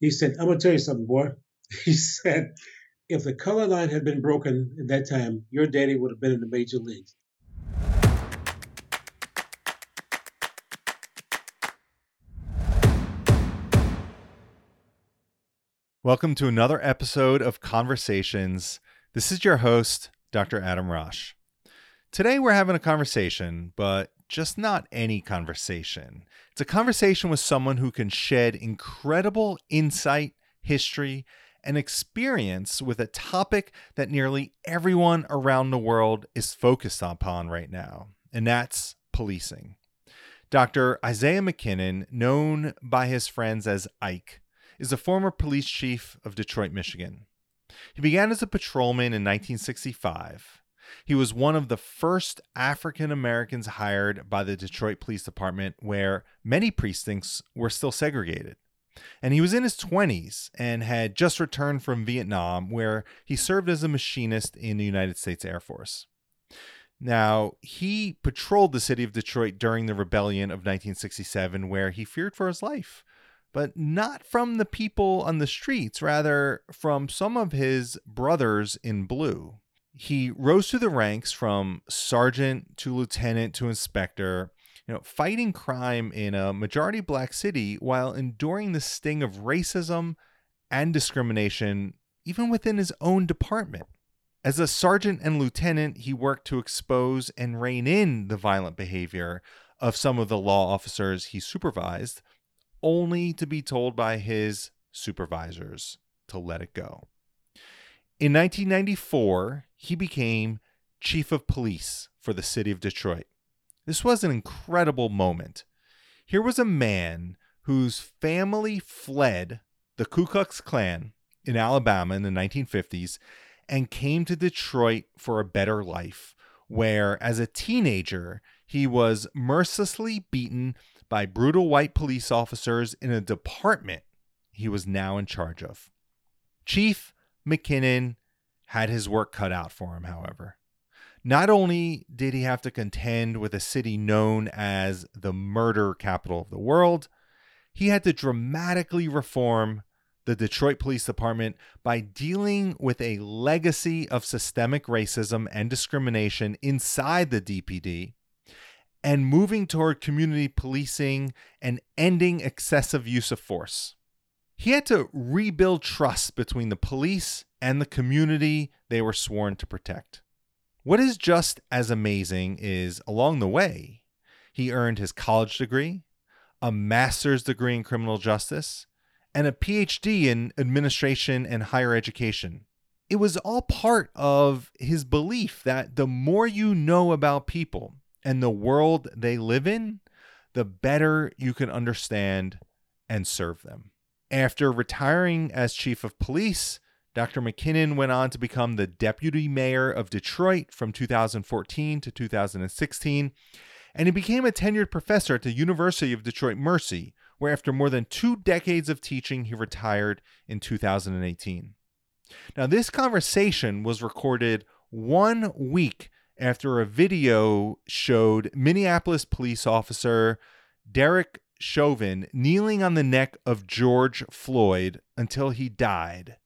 He said, I'm going to tell you something, boy. He said, if the color line had been broken at that time, your daddy would have been in the major leagues. Welcome to another episode of Conversations. This is your host, Dr. Adam Rosh. Today we're having a conversation, but just not any conversation. It's a conversation with someone who can shed incredible insight, history, and experience with a topic that nearly everyone around the world is focused upon right now, and that's policing. Dr. Isaiah McKinnon, known by his friends as Ike, is a former police chief of Detroit, Michigan. He began as a patrolman in 1965. He was one of the first African Americans hired by the Detroit Police Department, where many precincts were still segregated. And he was in his 20s and had just returned from Vietnam, where he served as a machinist in the United States Air Force. Now, he patrolled the city of Detroit during the rebellion of 1967, where he feared for his life, but not from the people on the streets, rather, from some of his brothers in blue. He rose through the ranks from sergeant to lieutenant to inspector you know, fighting crime in a majority black city while enduring the sting of racism and discrimination even within his own department. As a sergeant and lieutenant, he worked to expose and rein in the violent behavior of some of the law officers he supervised, only to be told by his supervisors to let it go. In 1994, he became chief of police for the city of Detroit. This was an incredible moment. Here was a man whose family fled the Ku Klux Klan in Alabama in the 1950s and came to Detroit for a better life, where as a teenager, he was mercilessly beaten by brutal white police officers in a department he was now in charge of. Chief McKinnon had his work cut out for him, however. Not only did he have to contend with a city known as the murder capital of the world, he had to dramatically reform the Detroit Police Department by dealing with a legacy of systemic racism and discrimination inside the DPD and moving toward community policing and ending excessive use of force. He had to rebuild trust between the police and the community they were sworn to protect. What is just as amazing is along the way, he earned his college degree, a master's degree in criminal justice, and a PhD in administration and higher education. It was all part of his belief that the more you know about people and the world they live in, the better you can understand and serve them. After retiring as chief of police, Dr. McKinnon went on to become the deputy mayor of Detroit from 2014 to 2016, and he became a tenured professor at the University of Detroit Mercy, where after more than two decades of teaching, he retired in 2018. Now, this conversation was recorded one week after a video showed Minneapolis police officer Derek Chauvin kneeling on the neck of George Floyd until he died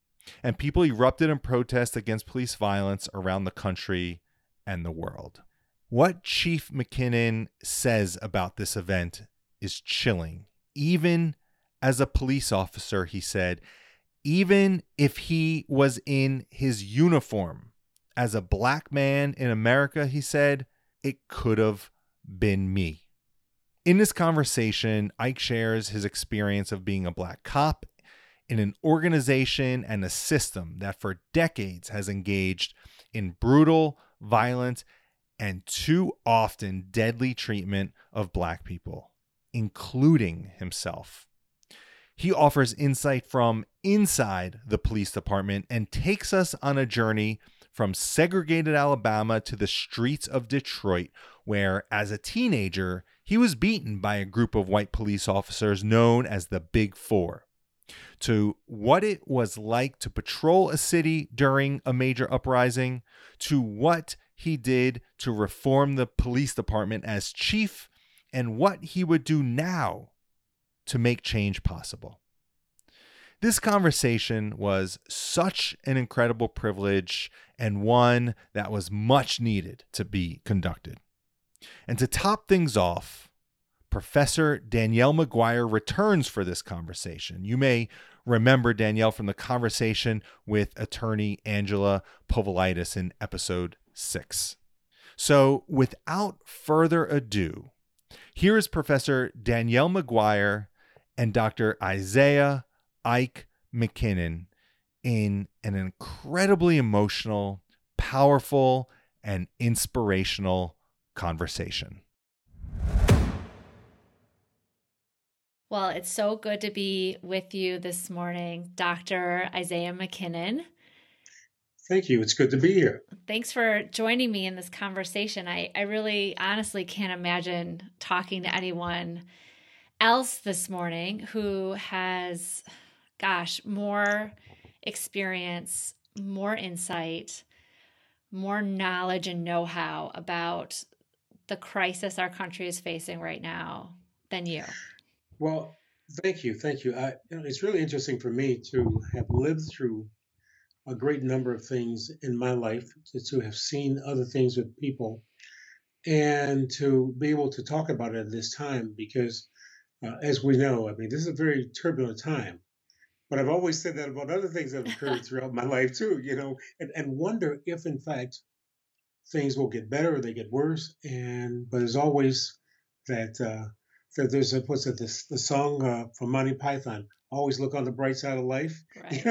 and people erupted in protest against police violence around the country and the world. What Chief McKinnon says about this event is chilling. Even as a police officer, he said, even if he was in his uniform as a black man in America, he said, it could have been me. In this conversation, Ike shares his experience of being a black cop in an organization and a system that for decades has engaged in brutal, violent, and too often deadly treatment of Black people, including himself. He offers insight from inside the police department and takes us on a journey from segregated Alabama to the streets of Detroit, where, as a teenager, he was beaten by a group of white police officers known as the Big Four to what it was like to patrol a city during a major uprising, to what he did to reform the police department as chief, and what he would do now to make change possible. This conversation was such an incredible privilege and one that was much needed to be conducted. And to top things off, Professor Danielle McGuire returns for this conversation. You may remember Danielle from the conversation with attorney Angela Povilaitis in episode six. So, without further ado, here is Professor Danielle McGuire and Dr. Isaiah Ike McKinnon in an incredibly emotional, powerful, and inspirational conversation. Well, it's so good to be with you this morning, Dr. Isaiah McKinnon. Thank you. It's good to be here. Thanks for joining me in this conversation. I, I really honestly can't imagine talking to anyone else this morning who has, gosh, more experience, more insight, more knowledge and know how about the crisis our country is facing right now than you. Well, thank you. Thank you. I, you know, it's really interesting for me to have lived through a great number of things in my life, to, to have seen other things with people, and to be able to talk about it at this time because, uh, as we know, I mean, this is a very turbulent time. But I've always said that about other things that have occurred throughout my life too, you know, and, and wonder if in fact things will get better or they get worse. And but there's always that uh, that there's a what's it this the song uh, from Monty Python. Always look on the bright side of life, right.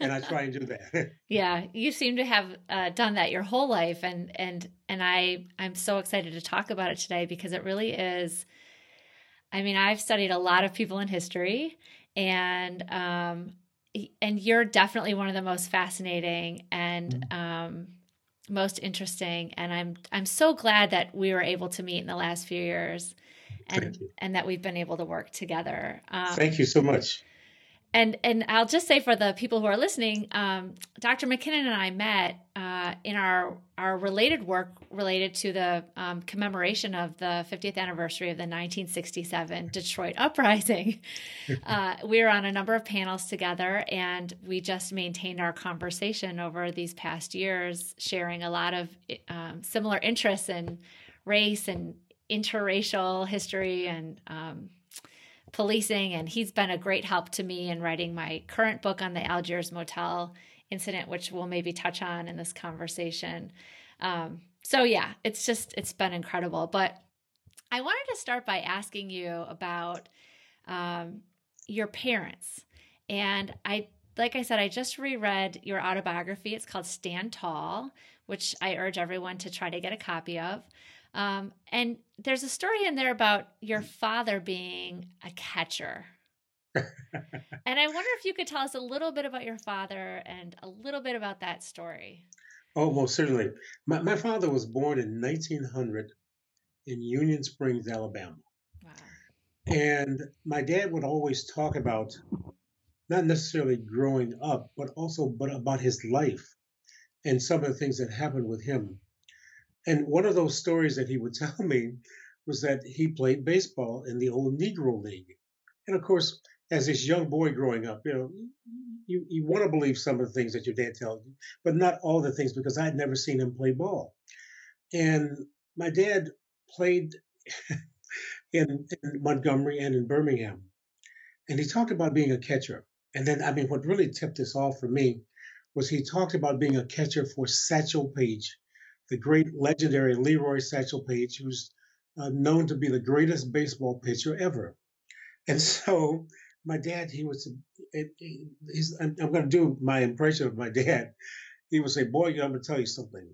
and I try and do that. yeah, you seem to have uh, done that your whole life, and and and I I'm so excited to talk about it today because it really is. I mean, I've studied a lot of people in history, and um, and you're definitely one of the most fascinating and mm-hmm. um, most interesting. And I'm I'm so glad that we were able to meet in the last few years, and and that we've been able to work together. Um, Thank you so much and and I'll just say for the people who are listening, um, Dr. McKinnon and I met uh, in our our related work related to the um, commemoration of the 50th anniversary of the 1967 Detroit uprising. Uh, we were on a number of panels together, and we just maintained our conversation over these past years, sharing a lot of um, similar interests in race and interracial history and um, policing, and he's been a great help to me in writing my current book on the Algiers Motel incident, which we'll maybe touch on in this conversation. Um, so yeah, it's just it's been incredible. But I wanted to start by asking you about um, your parents, and I like I said, I just reread your autobiography. It's called Stand Tall, which I urge everyone to try to get a copy of. Um, and there's a story in there about your father being a catcher. and I wonder if you could tell us a little bit about your father and a little bit about that story. Oh, most certainly. My, my father was born in 1900 in Union Springs, Alabama. Wow. And my dad would always talk about not necessarily growing up, but also but about his life and some of the things that happened with him. And one of those stories that he would tell me was that he played baseball in the old Negro League. And of course, as this young boy growing up, you know, you, you want to believe some of the things that your dad tells you, but not all the things because I had never seen him play ball. And my dad played in, in Montgomery and in Birmingham. And he talked about being a catcher. And then, I mean, what really tipped this off for me was he talked about being a catcher for Satchel Paige, the great legendary Leroy Satchel Paige, who's uh, known to be the greatest baseball pitcher ever. And so my dad, he was, it, I'm, going to do my impression of my dad. He would say, "Boy, I'm going to tell you something."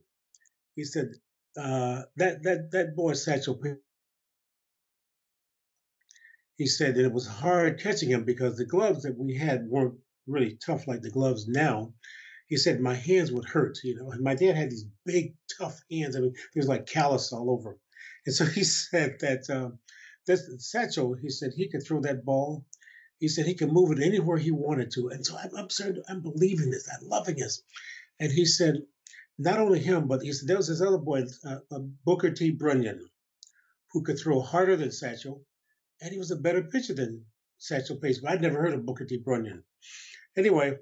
He said, uh, "That that that boy Satchel Paige." He said that it was hard catching him because the gloves that we had weren't really tough like the gloves now he said my hands would hurt, you know. And my dad had these big, tough hands. I mean, there's like callus all over. And so he said that um, this Satchel, he said he could throw that ball. He said he could move it anywhere he wanted to. And so I'm, I'm I'm believing this, I'm loving this. And he said, not only him, but he said there was this other boy, uh, uh, Booker T. Brunion, who could throw harder than Satchel, and he was a better pitcher than Satchel Paige. But I'd never heard of Booker T. Brunion. Anyway,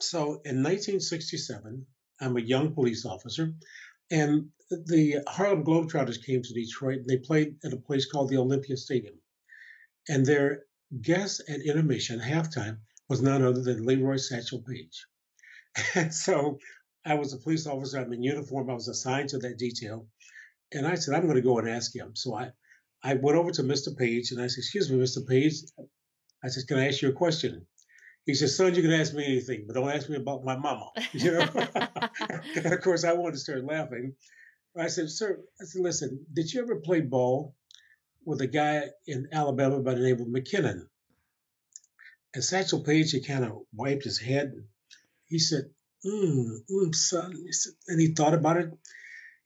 so in 1967, I'm a young police officer, and the Harlem Globetrotters came to Detroit. And they played at a place called the Olympia Stadium, and their guest at intermission, halftime, was none other than Leroy Satchel Paige. And so I was a police officer. I'm in uniform. I was assigned to that detail. And I said, I'm going to go and ask him. So I, I went over to Mr. Paige and I said, Excuse me, Mr. Paige. I said, Can I ask you a question? He said, Son, you can ask me anything, but don't ask me about my mama. You know? of course, I wanted to start laughing. I said, Sir, I said, Listen, did you ever play ball with a guy in Alabama by the name of McKinnon? And Satchel Paige, he kind of wiped his head. He said, mm, mm, son. He said, and he thought about it.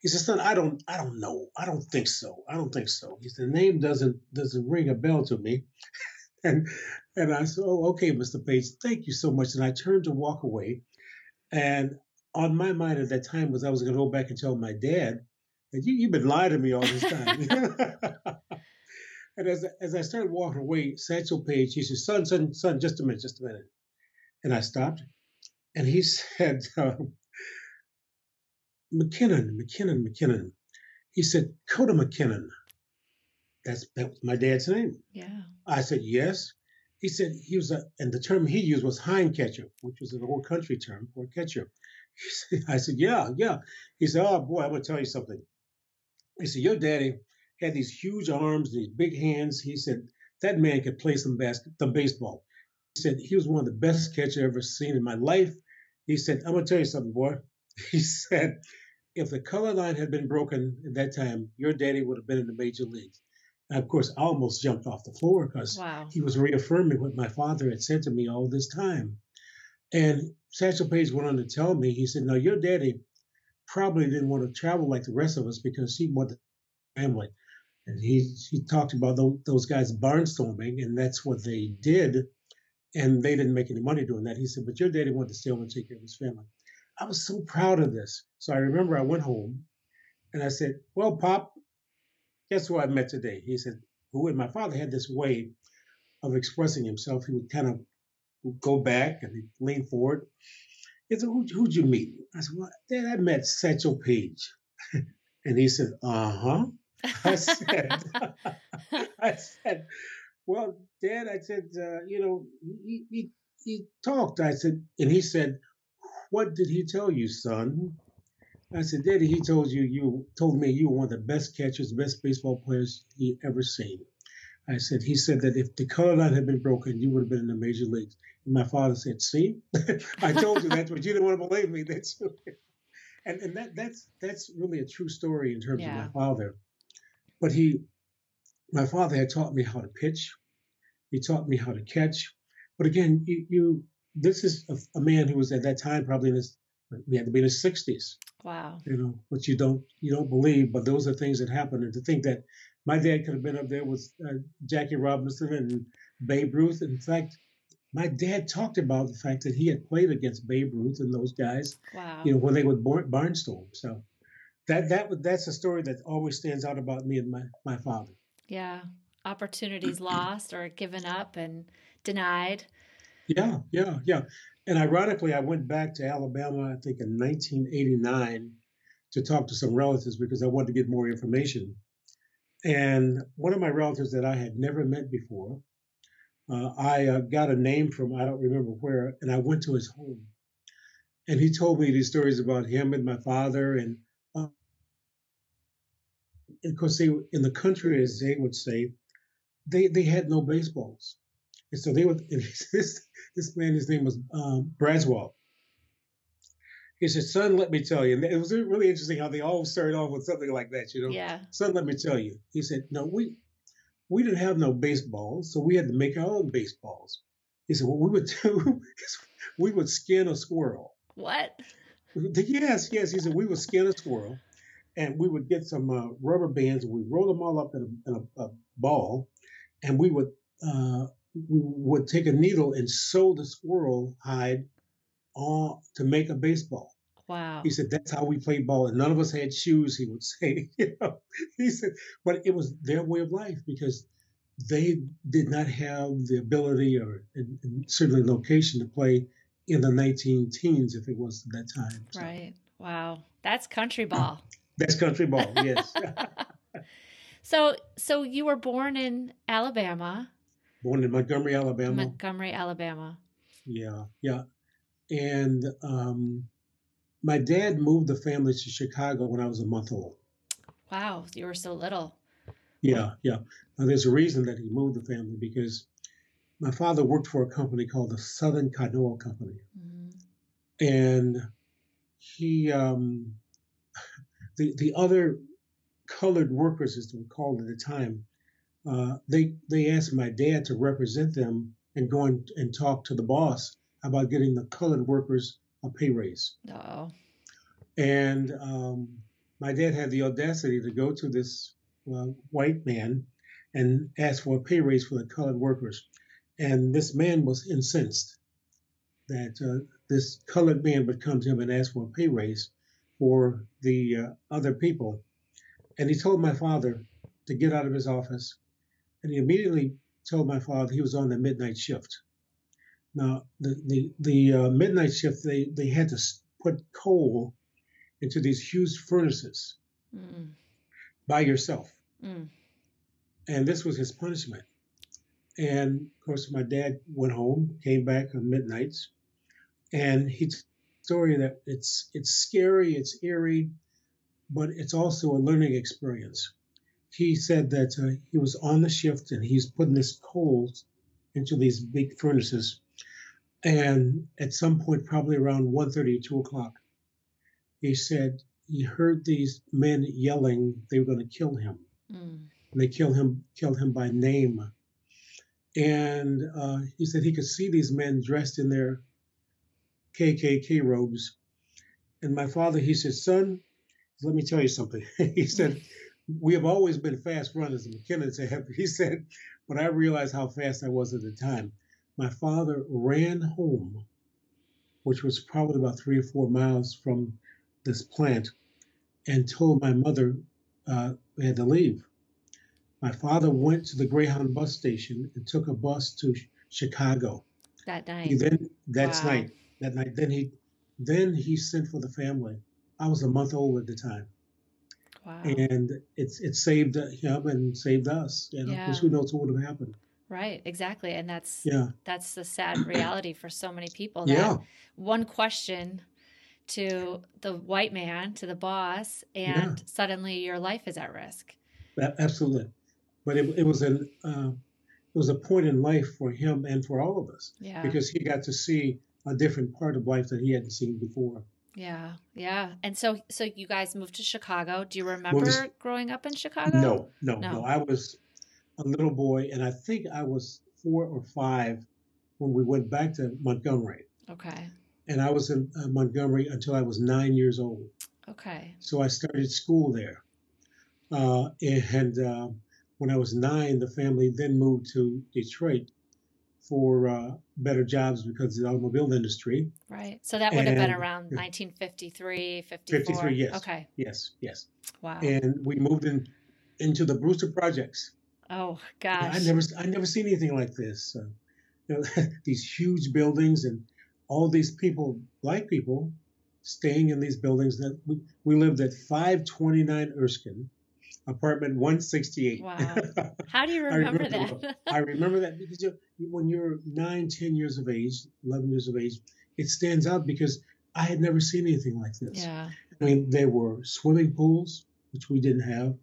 He said, son, I don't, I don't know. I don't think so. I don't think so. He said, the name doesn't doesn't ring a bell to me. and and I said, oh, okay, Mr. Paige, thank you so much. And I turned to walk away. And on my mind at that time was I was going to go back and tell my dad that you, you've been lying to me all this time. and as, as I started walking away, Satchel Paige, he said, son, son, son, just a minute, just a minute. And I stopped and he said, uh, McKinnon, McKinnon, McKinnon. He said, Coda McKinnon. That's that was my dad's name. Yeah. I said, yes. He said he was a, and the term he used was hind catcher, which was an old country term for catcher. Said, I said, yeah, yeah. He said, oh boy, I'm gonna tell you something. He said, your daddy had these huge arms, these big hands. He said that man could play some basket, some baseball. He said he was one of the best catchers I ever seen in my life. He said, I'm gonna tell you something, boy. He said, if the color line had been broken at that time, your daddy would have been in the major leagues. Of course, I almost jumped off the floor because wow. he was reaffirming what my father had said to me all this time. And Satchel Paige went on to tell me, he said, No, your daddy probably didn't want to travel like the rest of us because he wanted family. And he, he talked about those, those guys barnstorming, and that's what they did. And they didn't make any money doing that. He said, But your daddy wanted to stay home and take care of his family. I was so proud of this. So I remember I went home and I said, Well, Pop, guess who I met today? He said, Who? And my father had this way of expressing himself. He would kind of go back and lean forward. He said, Who, Who'd you meet? I said, Well, Dad, I met Satchel Paige. and he said, Uh huh. I said, I said, Well, Dad, I said, uh, You know, he, he, he talked. I said, and he said, What did he tell you, son? I said, Daddy, he told you you told me you were one of the best catchers, best baseball players he ever seen. I said, he said that if the color line had been broken, you would have been in the major leagues. And my father said, See, I told you that, but you didn't want to believe me. That's and and that that's that's really a true story in terms yeah. of my father. But he, my father had taught me how to pitch. He taught me how to catch. But again, you, you this is a, a man who was at that time probably in his he had to be in the 60s. Wow. You know, which you don't you don't believe, but those are things that happen. And to think that my dad could have been up there with uh, Jackie Robinson and Babe Ruth. In fact, my dad talked about the fact that he had played against Babe Ruth and those guys. Wow. You know, when they would barnstorm. So that that that's a story that always stands out about me and my my father. Yeah, opportunities lost or given up and denied. Yeah, yeah, yeah. And ironically, I went back to Alabama, I think in 1989, to talk to some relatives because I wanted to get more information. And one of my relatives that I had never met before, uh, I uh, got a name from I don't remember where, and I went to his home. And he told me these stories about him and my father. And, uh, of course, they, in the country, as they would say, they, they had no baseballs. And so they would, this, this man, his name was um, Braswell. He said, "Son, let me tell you." And it was really interesting how they all started off with something like that, you know. Yeah. Son, let me tell you. He said, "No, we we didn't have no baseballs, so we had to make our own baseballs." He said, "What we would do is we would skin a squirrel." What? Yes, yes. He said we would skin a squirrel, and we would get some uh, rubber bands and we roll them all up in a, in a, a ball, and we would uh, we would take a needle and sew the squirrel hide on to make a baseball. Wow. He said that's how we played ball, and none of us had shoes. He would say, you know, he said, but it was their way of life because they did not have the ability or and, and certainly location to play in the 19 teens if it was at that time. So. Right. Wow. That's country ball. That's country ball, yes. so so you were born in Alabama. Born in Montgomery, Alabama. Montgomery, Alabama. Yeah, yeah. And um, my dad moved the family to Chicago when I was a month old. Wow, you were so little. Yeah, yeah. Now, there's a reason that he moved the family because my father worked for a company called the Southern Canoa Company, mm-hmm. and he, um, the the other colored workers, as they were called at the time, uh, they they asked my dad to represent them and go and, and talk to the boss about getting the colored workers a pay raise. Oh. And um, my dad had the audacity to go to this uh, white man and ask for a pay raise for the colored workers. And this man was incensed that uh, this colored man would come to him and ask for a pay raise for the uh, other people. And he told my father to get out of his office. And he immediately told my father he was on the midnight shift. Now, the the, the uh, midnight shift, they, they had to put coal into these huge furnaces mm. by yourself. Mm. And this was his punishment. And of course, my dad went home, came back on midnights, and he story that it's it's scary, it's eerie, but it's also a learning experience. He said that uh, he was on the shift and he's putting this coal into these big furnaces, and at some point, probably around 1.30, 2 o'clock, he said he heard these men yelling they were going to kill him. Mm. And they killed him, killed him by name. And uh, he said he could see these men dressed in their KKK robes. And my father, he said, son, let me tell you something. he said, we have always been fast runners. McKinnon said, he said, but I realized how fast I was at the time. My father ran home, which was probably about three or four miles from this plant, and told my mother uh, we had to leave. My father went to the Greyhound bus station and took a bus to Chicago. That night. He then that's wow. night. That night. Then he then he sent for the family. I was a month old at the time. Wow. And it's it saved him and saved us. You know, because who knows what would have happened. Right, exactly. And that's yeah. that's the sad reality for so many people. Yeah. one question to the white man, to the boss, and yeah. suddenly your life is at risk. Absolutely, but it, it was an uh, it was a point in life for him and for all of us. Yeah. Because he got to see a different part of life that he hadn't seen before. Yeah, yeah. And so, so you guys moved to Chicago. Do you remember well, this, growing up in Chicago? No, no, no, no. I was a little boy, and I think I was four or five when we went back to Montgomery. Okay and I was in uh, Montgomery until I was nine years old. Okay. So I started school there, uh, and uh, when I was nine, the family then moved to Detroit for uh, better jobs because of the automobile industry. Right. So that would and, have been around 1953, 54. 53, yes. Okay. Yes, yes. Wow. And we moved in into the Brewster projects. Oh gosh. I never I never seen anything like this. Uh, you know, these huge buildings and all these people, black people, staying in these buildings that we, we lived at 529 Erskine, apartment 168. Wow. How do you remember, I remember that? I remember that because you, when you're nine, 10 years of age, 11 years of age, it stands out because I had never seen anything like this. Yeah. I mean, there were swimming pools, which we didn't have.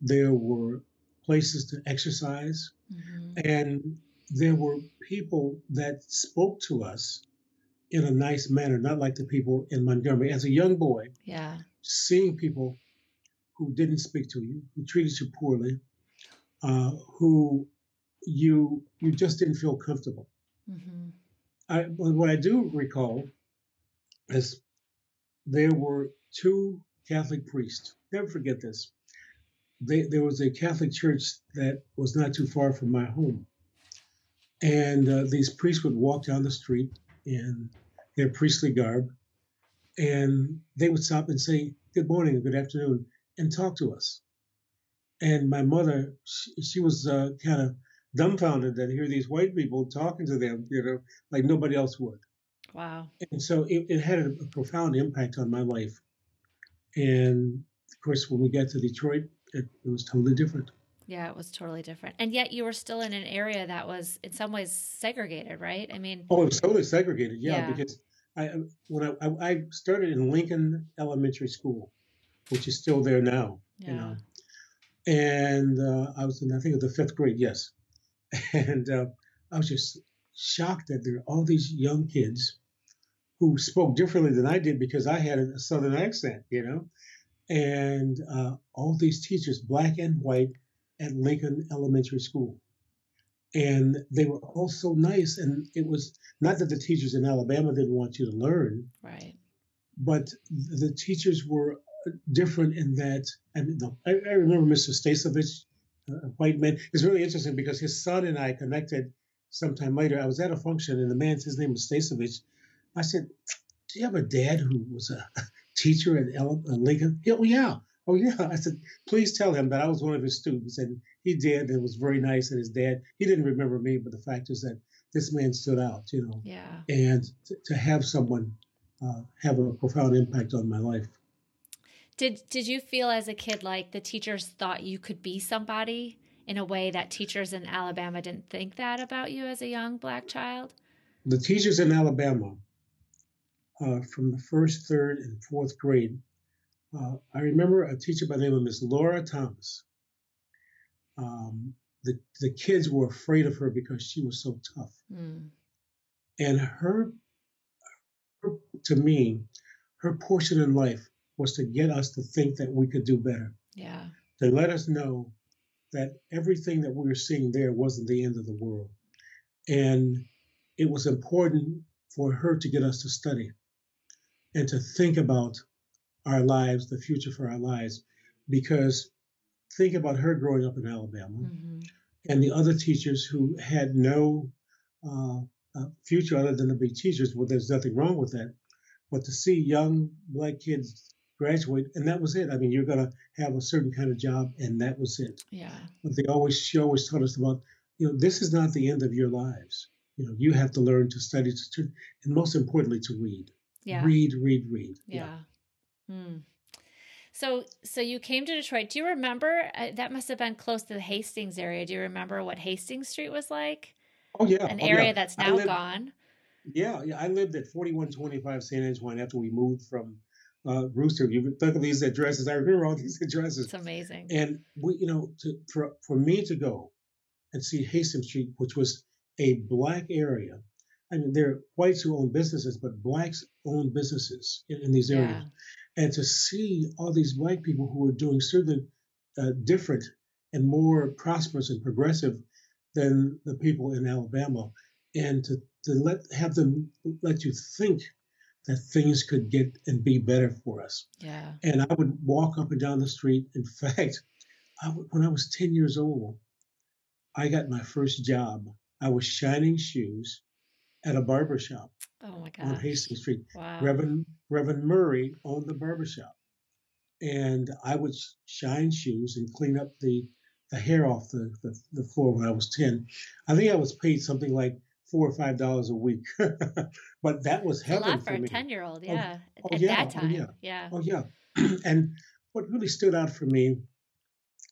There were places to exercise. Mm-hmm. And there were people that spoke to us in a nice manner, not like the people in Montgomery. As a young boy, yeah, seeing people who didn't speak to you, who treated you poorly, uh, who you you just didn't feel comfortable. Mm-hmm. I, what I do recall is there were two Catholic priests. Never forget this. They, there was a Catholic church that was not too far from my home, and uh, these priests would walk down the street in their priestly garb, and they would stop and say good morning good afternoon and talk to us. And my mother, she, she was uh, kind of dumbfounded that hear these white people talking to them, you know, like nobody else would. Wow. And so it, it had a, a profound impact on my life. And of course, when we got to Detroit, it, it was totally different. Yeah, it was totally different. And yet you were still in an area that was in some ways segregated, right? I mean, oh, it was totally segregated. Yeah, yeah. because I when I, I started in Lincoln Elementary School, which is still there now, yeah. you know, and uh, I was in I think of the fifth grade, yes, and uh, I was just shocked that there are all these young kids who spoke differently than I did because I had a southern accent, you know, and uh, all these teachers, black and white at Lincoln Elementary School. And they were all so nice. And it was not that the teachers in Alabama didn't want you to learn, right? But the teachers were different in that. I mean, I, I remember Mr. Stasevich, a white man. It's really interesting because his son and I connected sometime later. I was at a function, and the man, his name was Stasevich. I said, "Do you have a dad who was a teacher at Lincoln?" Oh yeah. Oh yeah. I said, please tell him that I was one of his students, and he did. It was very nice. And his dad, he didn't remember me, but the fact is that this man stood out, you know. Yeah. And to, to have someone uh, have a profound impact on my life. Did Did you feel as a kid like the teachers thought you could be somebody in a way that teachers in Alabama didn't think that about you as a young black child? The teachers in Alabama, uh, from the first, third, and fourth grade, uh, I remember a teacher by the name of Miss Laura Thomas. Um, the, the kids were afraid of her because she was so tough. Mm. And her, her, to me, her portion in life was to get us to think that we could do better. Yeah. To let us know that everything that we were seeing there wasn't the end of the world. And it was important for her to get us to study and to think about our lives, the future for our lives, because think about her growing up in Alabama mm-hmm. and the other teachers who had no uh, future other than to be teachers. Well, there's nothing wrong with that. But to see young black kids graduate, and that was it. I mean, you're going to have a certain kind of job, and that was it. Yeah. But they always, she always taught us about, you know, this is not the end of your lives. You know, you have to learn to study, to, and most importantly, to read. Yeah. Read, read, read. Yeah. yeah. Hmm. So, so you came to Detroit. Do you remember? Uh, that must have been close to the Hastings area. Do you remember what Hastings Street was like? Oh yeah, an oh, area yeah. that's now lived, gone. Yeah, yeah. I lived at forty one twenty five St. Antoine after we moved from uh, Brewster. You think of these addresses. I remember all these addresses. It's amazing. And we, you know, to, for for me to go and see Hastings Street, which was a black area. I mean, there are whites who own businesses, but blacks own businesses in, in these areas. Yeah and to see all these black people who are doing certainly uh, different and more prosperous and progressive than the people in Alabama, and to, to let have them let you think that things could get and be better for us. Yeah. And I would walk up and down the street. In fact, I when I was 10 years old, I got my first job. I was shining shoes at a barber shop. Oh my God. On Hastings Street. Wow. Reverend Reverend Murray owned the barbershop. And I would shine shoes and clean up the, the hair off the, the, the floor when I was 10. I think I was paid something like four or five dollars a week. but that was heaven a lot for, for me. a 10 year old, yeah. Oh, oh, At yeah. that time. Oh, yeah. Yeah. Oh, yeah. and what really stood out for me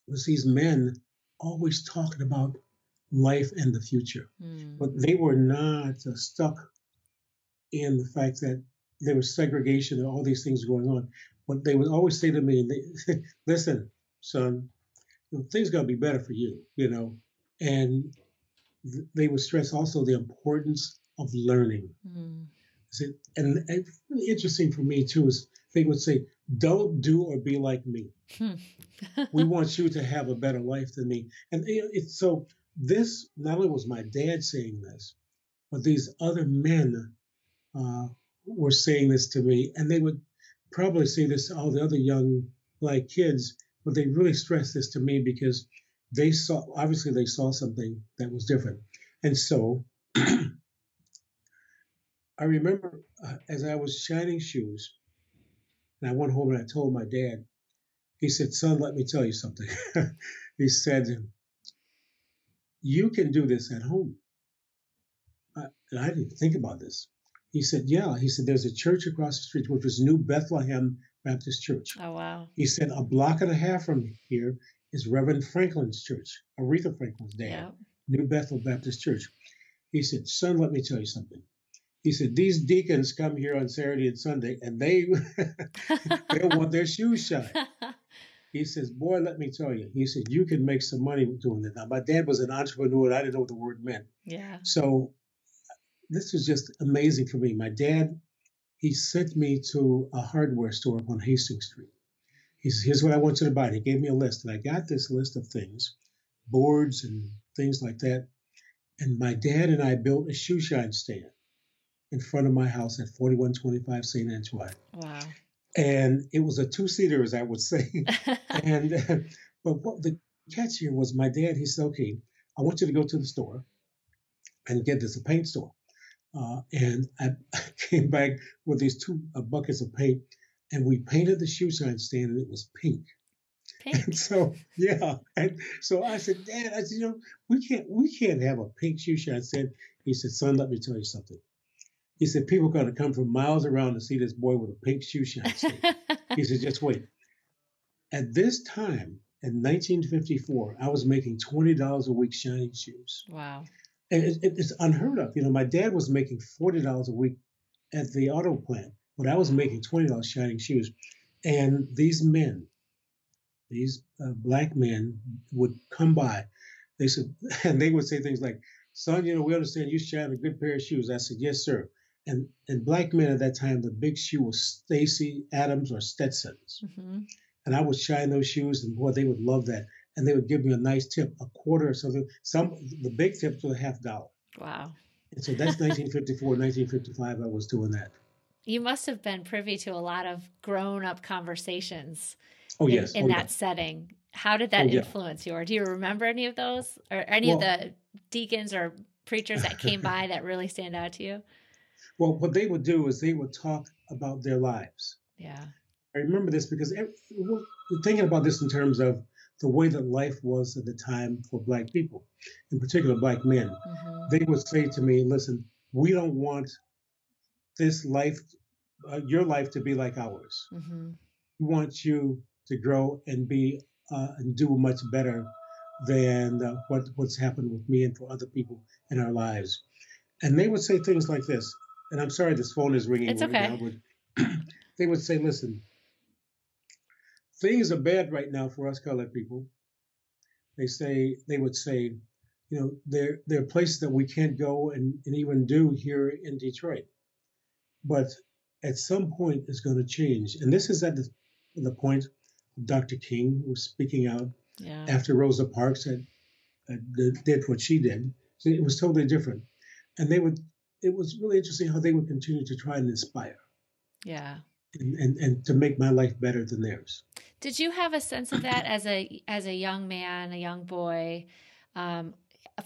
was these men always talking about life and the future. Mm. But they were not uh, stuck in the fact that there was segregation and all these things going on. But they would always say to me, they, listen, son, you know, things got to be better for you, you know. And they would stress also the importance of learning. Mm. And, and really interesting for me, too, is they would say, don't do or be like me. Hmm. we want you to have a better life than me. And it's so this not only was my dad saying this, but these other men uh, were saying this to me, and they would probably say this to all the other young black kids, but they really stressed this to me because they saw obviously they saw something that was different, and so. I remember uh, as I was shining shoes, and I went home and I told my dad, he said, Son, let me tell you something. he said, You can do this at home. I, and I didn't think about this. He said, Yeah. He said, There's a church across the street, which was New Bethlehem Baptist Church. Oh, wow. He said, A block and a half from here is Reverend Franklin's church, Aretha Franklin's dad, yep. New Bethel Baptist Church. He said, Son, let me tell you something. He said, These deacons come here on Saturday and Sunday and they they want their shoes shined. He says, Boy, let me tell you. He said, You can make some money doing that. Now, my dad was an entrepreneur and I didn't know what the word meant. Yeah. So this was just amazing for me. My dad, he sent me to a hardware store on Hastings Street. He says, Here's what I want you to buy. And he gave me a list. And I got this list of things, boards and things like that. And my dad and I built a shoe shine stand in front of my house at 4125 St. Antoine. Wow. And it was a two seater, as I would say. and, but what the catch here was my dad, he said, okay, I want you to go to the store and get this, a paint store. Uh, and I, I, came back with these two uh, buckets of paint and we painted the shoe shine stand and it was pink. Pink. And so yeah, and so I said, Dad, I said, you know, we can't we can't have a pink shoe shine stand. He said, Son, let me tell you something. He said, people are going to come from miles around to see this boy with a pink shoe shine. Stand. he said, just wait. At this time, in 1954, I was making $20 a week shining shoes. Wow. And it, it, it's unheard of. You know, my dad was making $40 a week at the auto plant, but I was making $20 shining shoes. And these men, these uh, black men would come by. They said, and they would say things like, son, you know, we understand you shine a good pair of shoes. I said, yes, sir and and black men at that time, the big shoe was Stacy Adams or Stetsons. Mm-hmm. And I would shine those shoes, and boy, they would love that. And they would give me a nice tip, a quarter or something. Some the big tips were a half dollar. Wow. And so that's 1954, 1955. I was doing that. You must have been privy to a lot of grown-up conversations. Oh yes, in, in oh, that yeah. setting. How did that oh, influence yeah. you, or do you remember any of those, or any well, of the deacons or preachers that came by that really stand out to you? Well, what they would do is they would talk about their lives. Yeah. I remember this because every, thinking about this in terms of the way that life was at the time for Black people, in particular Black men. Mm-hmm. They would say to me, listen, we don't want this life, uh, your life to be like ours. Mm-hmm. We want you to grow and be uh, and do much better than uh, what what's happened with me and for other people in our lives. And they would say things like this and I'm sorry this phone is ringing it's right okay. now, they would say, listen, things are bad right now for us colored people. They say they would say, you know, there there are places that we can't go and, and even do here in Detroit. But at some point it's going to change. And this is at the, the point Dr. King was speaking out yeah. after Rosa Parks had, had, did what she did. So it was totally different. And they would it was really interesting how they would continue to try and inspire. Yeah. And, and, and to make my life better than theirs. Did you have a sense of that as a as a young man, a young boy, um,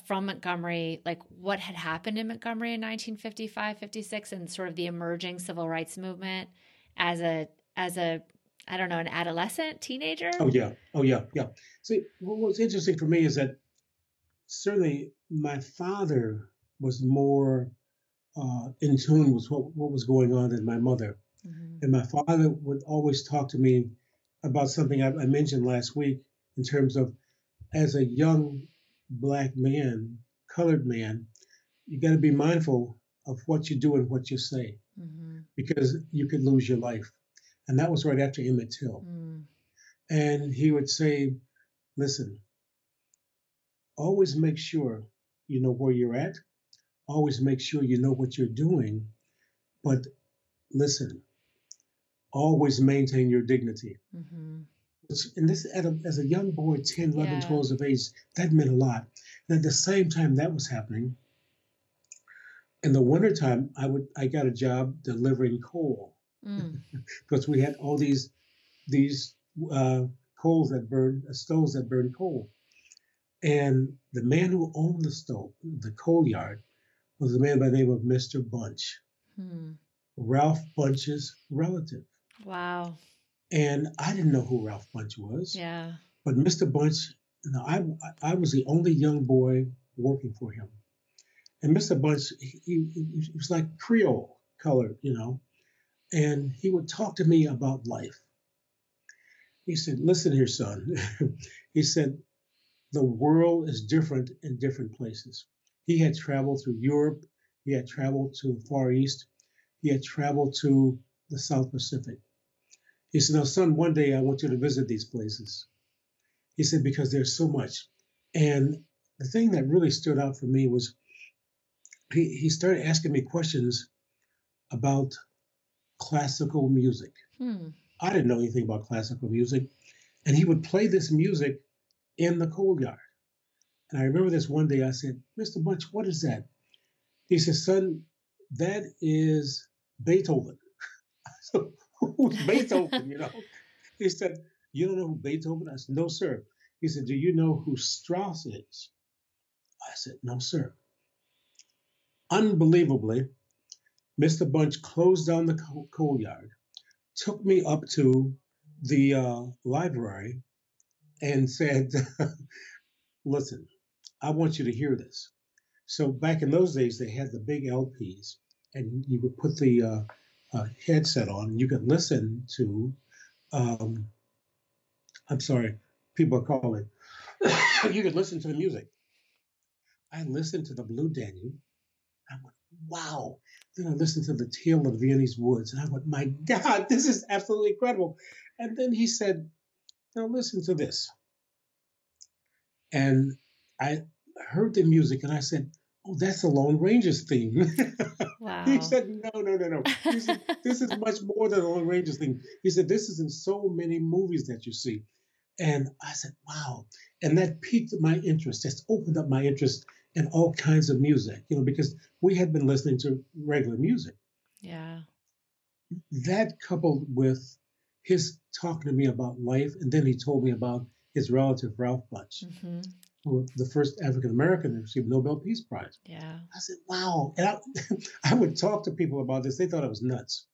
from Montgomery, like what had happened in Montgomery in 1955, 56, and sort of the emerging civil rights movement as a as a I don't know, an adolescent, teenager? Oh yeah, oh yeah, yeah. See, what's interesting for me is that certainly my father was more uh, in tune with what, what was going on than my mother. Mm-hmm. And my father would always talk to me about something I, I mentioned last week in terms of as a young black man, colored man, you got to be mindful of what you do and what you say mm-hmm. because you could lose your life. And that was right after Emmett Till. Mm. And he would say, listen, always make sure you know where you're at always make sure you know what you're doing, but listen, always maintain your dignity. Mm-hmm. And this, a, as a young boy, 10, 11, yeah. 12 of age, that meant a lot. And at the same time that was happening, in the wintertime, I would I got a job delivering coal mm. because we had all these these uh, coals that burn uh, stoves that burn coal, and the man who owned the stove, the coal yard, was a man by the name of Mr. Bunch, hmm. Ralph Bunche's relative. Wow. And I didn't know who Ralph Bunche was. Yeah. But Mr. Bunch, you know, I, I was the only young boy working for him. And Mr. Bunch, he, he, he was like Creole colored, you know, and he would talk to me about life. He said, Listen here, son. he said, The world is different in different places. He had traveled through Europe, he had traveled to the Far East, he had traveled to the South Pacific. He said, Now, son, one day I want you to visit these places. He said, Because there's so much. And the thing that really stood out for me was he, he started asking me questions about classical music. Hmm. I didn't know anything about classical music. And he would play this music in the coal yard. And I remember this one day I said, Mr. Bunch, what is that? He said, son, that is Beethoven. so who's Beethoven, you know? He said, you don't know who Beethoven is? I said, no, sir. He said, do you know who Strauss is? I said, no, sir. Unbelievably, Mr. Bunch closed down the coal yard, took me up to the uh, library, and said, listen, I want you to hear this. So back in those days, they had the big LPs, and you would put the uh, uh, headset on, you could listen to. Um, I'm sorry, people are calling. you could listen to the music. I listened to the Blue Danube. I went, wow. Then I listened to the Tale of Viennese Woods, and I went, my God, this is absolutely incredible. And then he said, now listen to this. And I heard the music, and I said, oh, that's the Lone Rangers theme. Wow. he said, no, no, no, no. He said, this is much more than the Lone Rangers theme. He said, this is in so many movies that you see. And I said, wow. And that piqued my interest. That's opened up my interest in all kinds of music, you know, because we had been listening to regular music. Yeah. That coupled with his talking to me about life, and then he told me about his relative Ralph Bunche, mm-hmm the first African American to receive Nobel Peace Prize. Yeah. I said, wow. And I, I would talk to people about this. They thought I was nuts.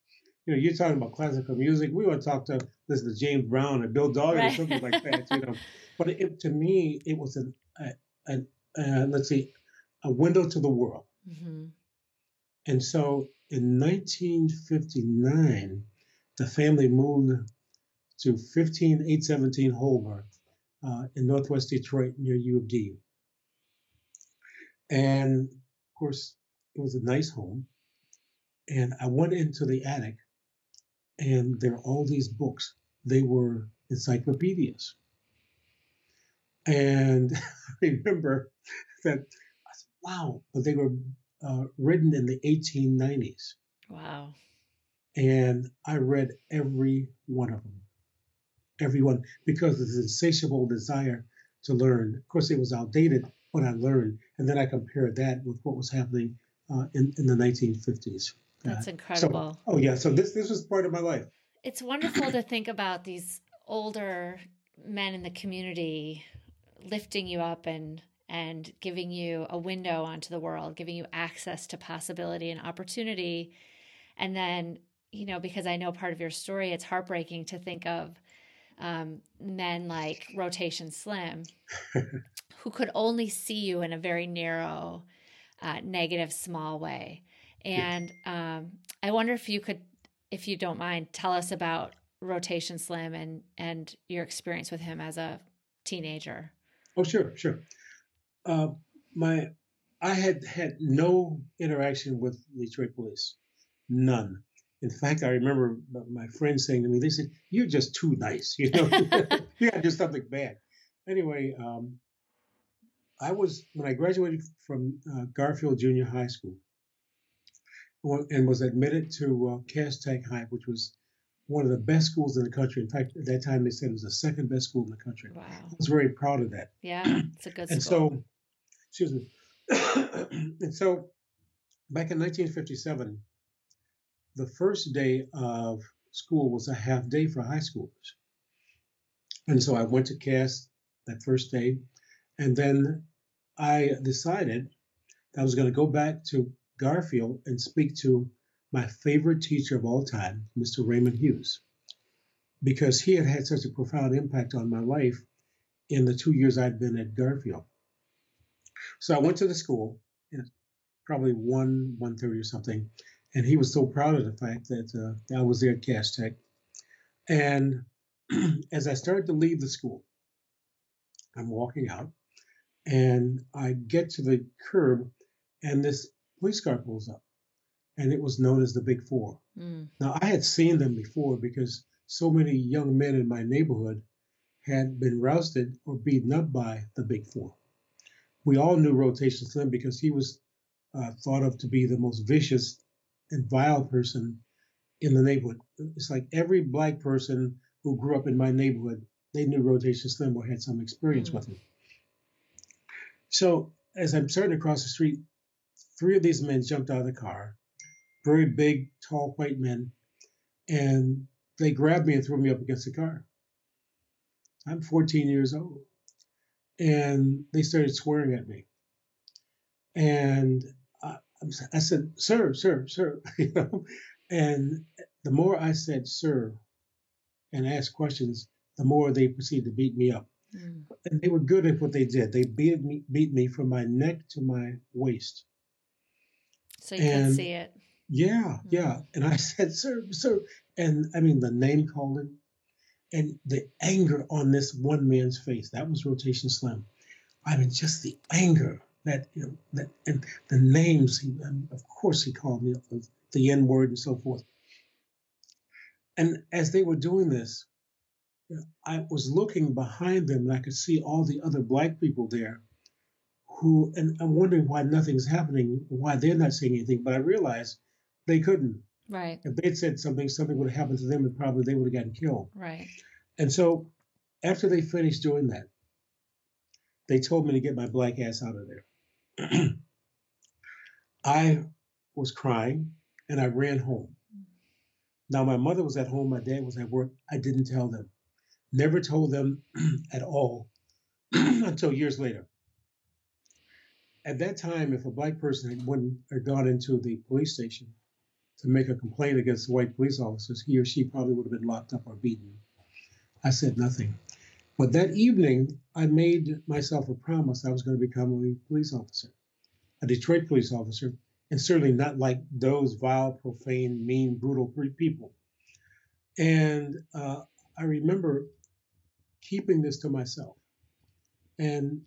You know, you're talking about classical music. We would talk to listen to James Brown or Bill Doggett right. or something like that. You know, but it, to me, it was an, a, a, a, let's see, a window to the world. Mm-hmm. And so in 1959, the family moved to 15817 Holbrook uh, in Northwest Detroit near U of D. And of course, it was a nice home. And I went into the attic, and there are all these books. They were encyclopedias. And I remember that I said, wow, but they were uh, written in the 1890s. Wow. And I read every one of them everyone because of the insatiable desire to learn. Of course, it was outdated when I learned, and then I compared that with what was happening uh, in, in the 1950s. That's uh, incredible. So, oh yeah, so this this was part of my life. It's wonderful to think about these older men in the community lifting you up and and giving you a window onto the world, giving you access to possibility and opportunity. And then, you know, because I know part of your story, it's heartbreaking to think of um, men like Rotation Slim, who could only see you in a very narrow, uh, negative, small way. And um, I wonder if you could, if you don't mind, tell us about Rotation Slim and and your experience with him as a teenager. Oh, sure, sure. Uh, my, I had had no interaction with Detroit police, none. In fact, I remember my friends saying to me, they said, You're just too nice. You know, you got to do something bad. Anyway, um, I was, when I graduated from uh, Garfield Junior High School and was admitted to uh, Cass Tech High, which was one of the best schools in the country. In fact, at that time they said it was the second best school in the country. Wow. I was very proud of that. Yeah, it's a good school. and school. so, excuse me. and so, back in 1957, the first day of school was a half day for high schoolers. And so I went to Cass that first day. And then I decided that I was going to go back to Garfield and speak to my favorite teacher of all time, Mr. Raymond Hughes, because he had had such a profound impact on my life in the two years I'd been at Garfield. So I went to the school, probably one one thirty or something, and he was so proud of the fact that uh, I was there at Cass Tech. And as I started to leave the school, I'm walking out, and I get to the curb, and this police car pulls up, and it was known as the Big Four. Mm. Now I had seen them before because so many young men in my neighborhood had been rousted or beaten up by the Big Four. We all knew Rotation Slim because he was uh, thought of to be the most vicious and vile person in the neighborhood. It's like every black person who grew up in my neighborhood, they knew Rotation Slim or had some experience mm-hmm. with him. So as I'm starting to cross the street, three of these men jumped out of the car, very big, tall white men, and they grabbed me and threw me up against the car. I'm 14 years old. And they started swearing at me. And I, said, sir, sir, sir, you know. And the more I said, sir, and asked questions, the more they proceeded to beat me up. Mm. And they were good at what they did. They beat me, beat me from my neck to my waist. So you and, could see it. Yeah, mm. yeah. And I said, sir, sir. And I mean, the name calling, and the anger on this one man's face. That was Rotation Slim. I mean, just the anger that you know that and the names. He, um, of course, he called me the N word and so forth. And as they were doing this, I was looking behind them and I could see all the other black people there who, and I'm wondering why nothing's happening, why they're not saying anything. But I realized they couldn't. Right. If they'd said something, something would have happened to them and probably they would have gotten killed. Right. And so after they finished doing that, they told me to get my black ass out of there. I was crying and I ran home. Now, my mother was at home, my dad was at work. I didn't tell them, never told them at all until years later. At that time, if a black person had, went, gone into the police station, to make a complaint against the white police officers, he or she probably would have been locked up or beaten. I said nothing. But that evening, I made myself a promise I was going to become a police officer, a Detroit police officer, and certainly not like those vile, profane, mean, brutal people. And uh, I remember keeping this to myself and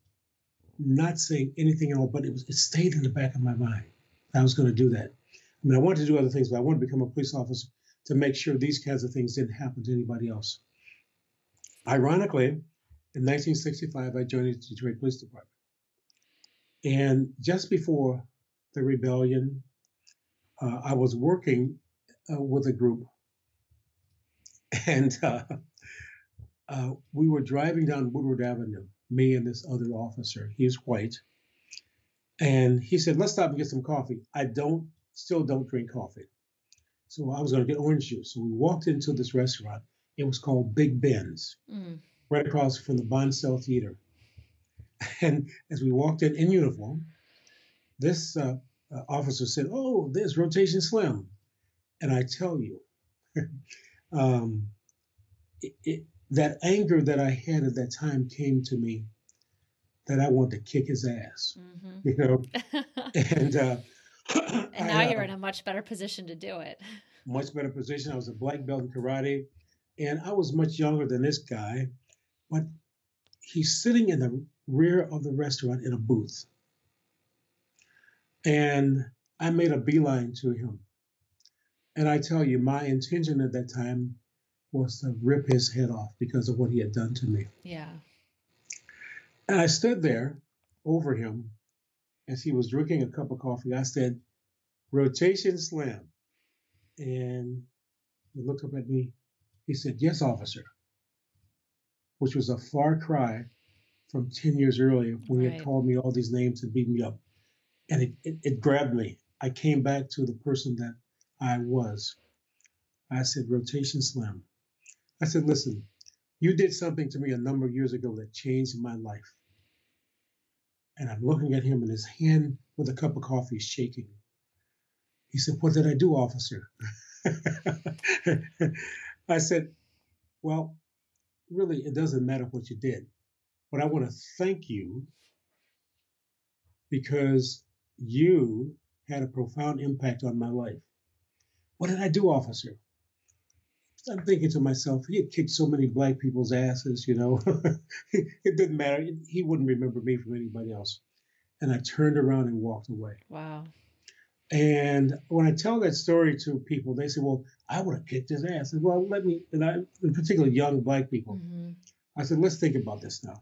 not saying anything at all, but it was it stayed in the back of my mind. I was going to do that. I mean, I wanted to do other things, but I wanted to become a police officer to make sure these kinds of things didn't happen to anybody else. Ironically, in 1965, I joined the Detroit Police Department. And just before the rebellion, uh, I was working uh, with a group, and uh, uh we were driving down Woodward Avenue, me and this other officer. He's white. And he said, Let's stop and get some coffee. I don't still don't drink coffee. So I was going to get orange juice. So we walked into this restaurant. It was called Big Ben's, mm. right across from the Bonsell Theater. And as we walked in in uniform, this uh, uh, officer said, "Oh, there's Rotation Slim," and I tell you, um, it, it, that anger that I had at that time came to me that I wanted to kick his ass, mm-hmm. you know, and uh, and now I, you're in a much better position to do it. Much better position. I was a black belt in karate, and I was much younger than this guy, but he's sitting in the rear of the restaurant in a booth. And I made a beeline to him. And I tell you, my intention at that time was to rip his head off because of what he had done to me. Yeah. And I stood there over him as he was drinking a cup of coffee, I said, rotation slam. And he looked up at me. He said, Yes, officer, which was a far cry from 10 years earlier when right. he had called me all these names and beat me up. And it, it, it grabbed me. I came back to the person that I was. I said, Rotation Slim. I said, Listen, you did something to me a number of years ago that changed my life and I'm looking at him and his hand with a cup of coffee is shaking. He said, What did I do, officer? I said, Well, really, it doesn't matter what you did, but I want to thank you because you had a profound impact on my life. What did I do, officer? I'm thinking to myself, he had kicked so many black people's asses, you know. it didn't matter. He wouldn't remember me from anybody else. And I turned around and walked away. Wow. And when I tell that story to people, they say, "Well, I would have kicked his ass." And well, let me, and I, in particular, young black people. Mm-hmm. I said, "Let's think about this now."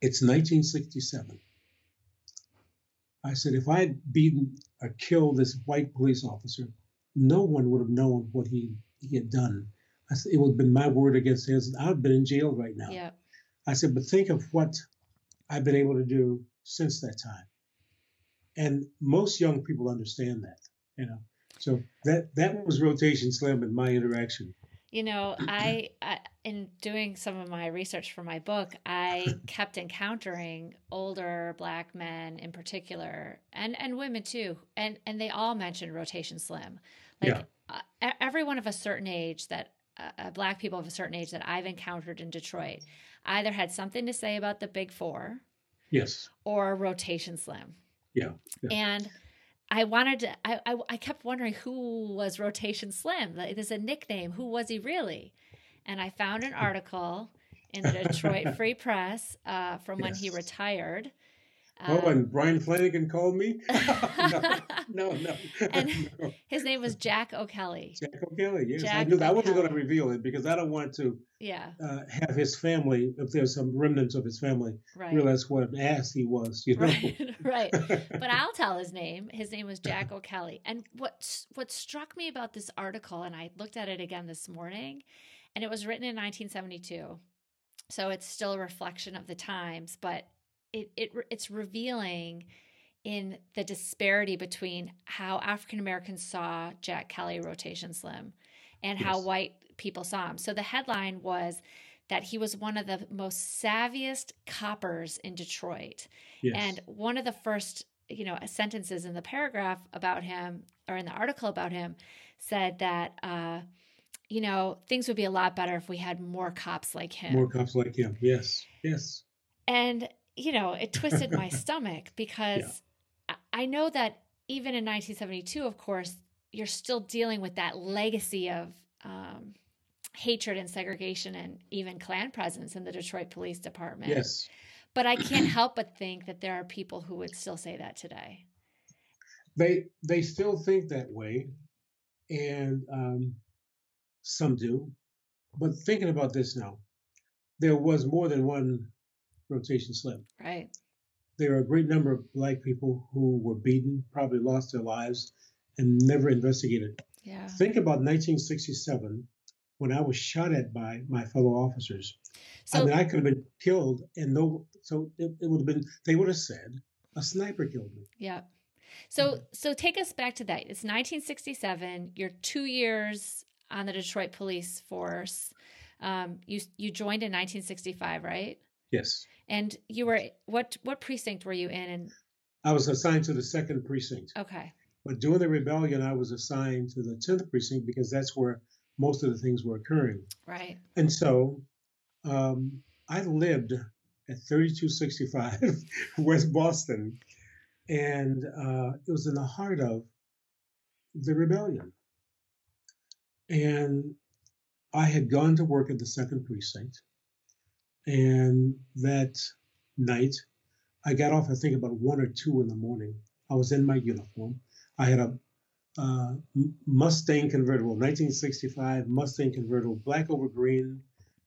It's 1967. I said, if I had beaten or killed this white police officer, no one would have known what he he had done. I said, it would have been my word against his. I would have been in jail right now. Yeah. I said, but think of what I've been able to do since that time. And most young people understand that, you know. So that that was rotation slim in my interaction. You know, I, I, in doing some of my research for my book, I kept encountering older black men in particular, and and women too, and and they all mentioned rotation slim. Like yeah uh, everyone of a certain age that uh, uh, black people of a certain age that I've encountered in Detroit either had something to say about the Big Four, yes, or Rotation Slim. Yeah, yeah. and I wanted to. I, I, I kept wondering who was Rotation Slim. Like, there's a nickname. Who was he really? And I found an article in the Detroit Free Press uh, from yes. when he retired oh, and um, Brian Flanagan called me? no, no, no. And no. his name was Jack O'Kelly. Jack O'Kelly, yes. Jack I, knew, I wasn't going to reveal it because I don't want to yeah. Uh, have his family, if there's some remnants of his family, right. realize what an ass he was. You know? Right, right. but I'll tell his name. His name was Jack O'Kelly. And what, what struck me about this article, and I looked at it again this morning, and it was written in 1972. So it's still a reflection of the times, but it, it it's revealing in the disparity between how African Americans saw Jack Kelly rotation slim and yes. how white people saw him. So the headline was that he was one of the most savviest coppers in Detroit. Yes. And one of the first, you know, sentences in the paragraph about him or in the article about him said that uh, you know, things would be a lot better if we had more cops like him. More cops like him. Yes. Yes. And you know, it twisted my stomach because yeah. I know that even in 1972, of course, you're still dealing with that legacy of um, hatred and segregation and even Klan presence in the Detroit Police Department. Yes. But I can't help but think that there are people who would still say that today. They they still think that way, and um, some do. But thinking about this now, there was more than one rotation slim. Right. There are a great number of black people who were beaten, probably lost their lives, and never investigated. Yeah. Think about 1967 when I was shot at by my fellow officers. So, I mean, I could have been killed, and no, so it, it would have been. They would have said a sniper killed me. Yeah. So, so take us back to that. It's 1967. You're two years on the Detroit Police Force. Um, you you joined in 1965, right? Yes. And you were what what precinct were you in? And I was assigned to the second precinct. Okay. But during the rebellion, I was assigned to the tenth precinct because that's where most of the things were occurring. Right. And so, um, I lived at 3265 West Boston, and uh, it was in the heart of the rebellion. And I had gone to work at the second precinct and that night, I got off, I think, about one or two in the morning. I was in my uniform. I had a uh, Mustang convertible, 1965 Mustang convertible, black over green.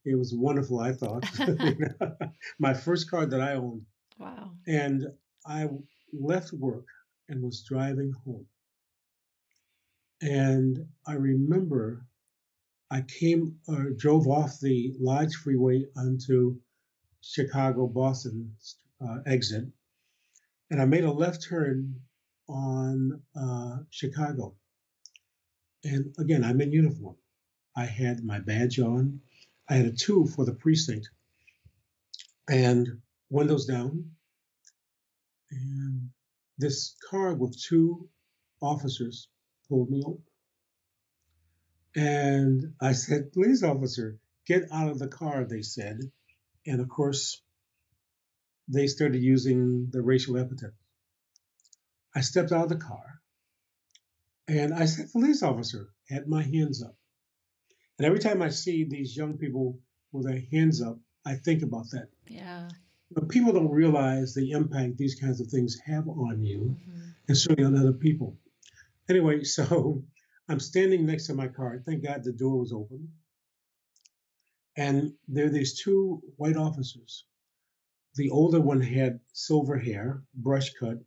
It was wonderful, I thought. my first car that I owned. Wow. And I left work and was driving home. And I remember I came or drove off the Lodge Freeway onto Chicago Boston uh, exit, and I made a left turn on uh, Chicago. And again, I'm in uniform. I had my badge on. I had a two for the precinct, and windows down. And this car with two officers pulled me. And I said, police officer, get out of the car, they said. And of course, they started using the racial epithet. I stepped out of the car and I said, police officer, had my hands up. And every time I see these young people with their hands up, I think about that. Yeah. But people don't realize the impact these kinds of things have on you mm-hmm. and certainly on other people. Anyway, so I'm standing next to my car. Thank God the door was open. And there are these two white officers. The older one had silver hair, brush cut,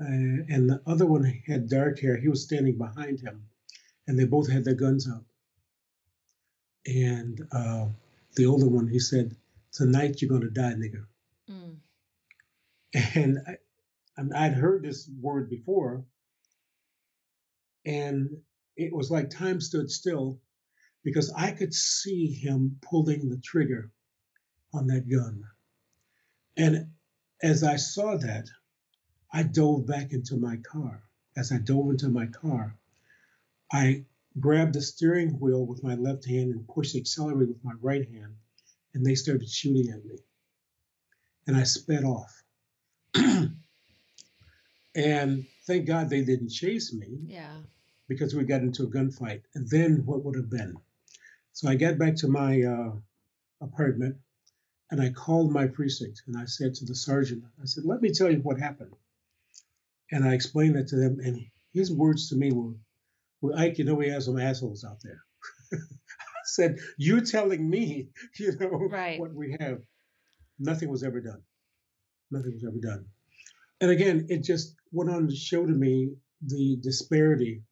uh, and the other one had dark hair. He was standing behind him, and they both had their guns out. And uh, the older one, he said, "Tonight you're gonna die, nigga." Mm. And I, I'd heard this word before, and it was like time stood still because I could see him pulling the trigger on that gun. And as I saw that, I dove back into my car. As I dove into my car, I grabbed the steering wheel with my left hand and pushed the accelerator with my right hand, and they started shooting at me. And I sped off. and thank God they didn't chase me. Yeah. Because we got into a gunfight. And then what would have been? So I got back to my uh, apartment and I called my precinct and I said to the sergeant, I said, let me tell you what happened. And I explained that to them, and his words to me were, well, Ike, you know we have some assholes out there. I said, You're telling me, you know, right. what we have. Nothing was ever done. Nothing was ever done. And again, it just went on to show to me the disparity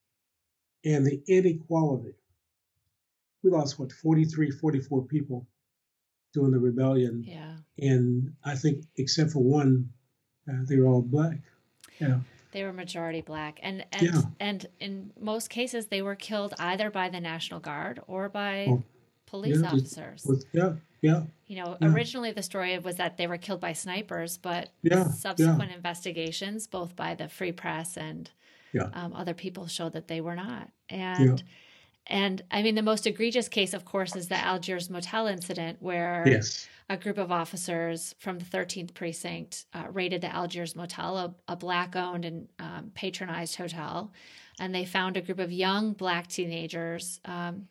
and the inequality. We lost, what, 43, 44 people during the rebellion. Yeah. And I think, except for one, uh, they were all black. Yeah. They were majority black, and and yeah. and in most cases, they were killed either by the National Guard or by oh, police yeah, officers. With, yeah, yeah. You know, yeah. originally the story was that they were killed by snipers, but yeah, subsequent investigations, both by the Free Press and um, other people, showed that they were not. And and I mean, the most egregious case, of course, is the Algiers Motel incident, where yes. a group of officers from the 13th precinct uh, raided the Algiers Motel, a, a black owned and um, patronized hotel. And they found a group of young black teenagers um,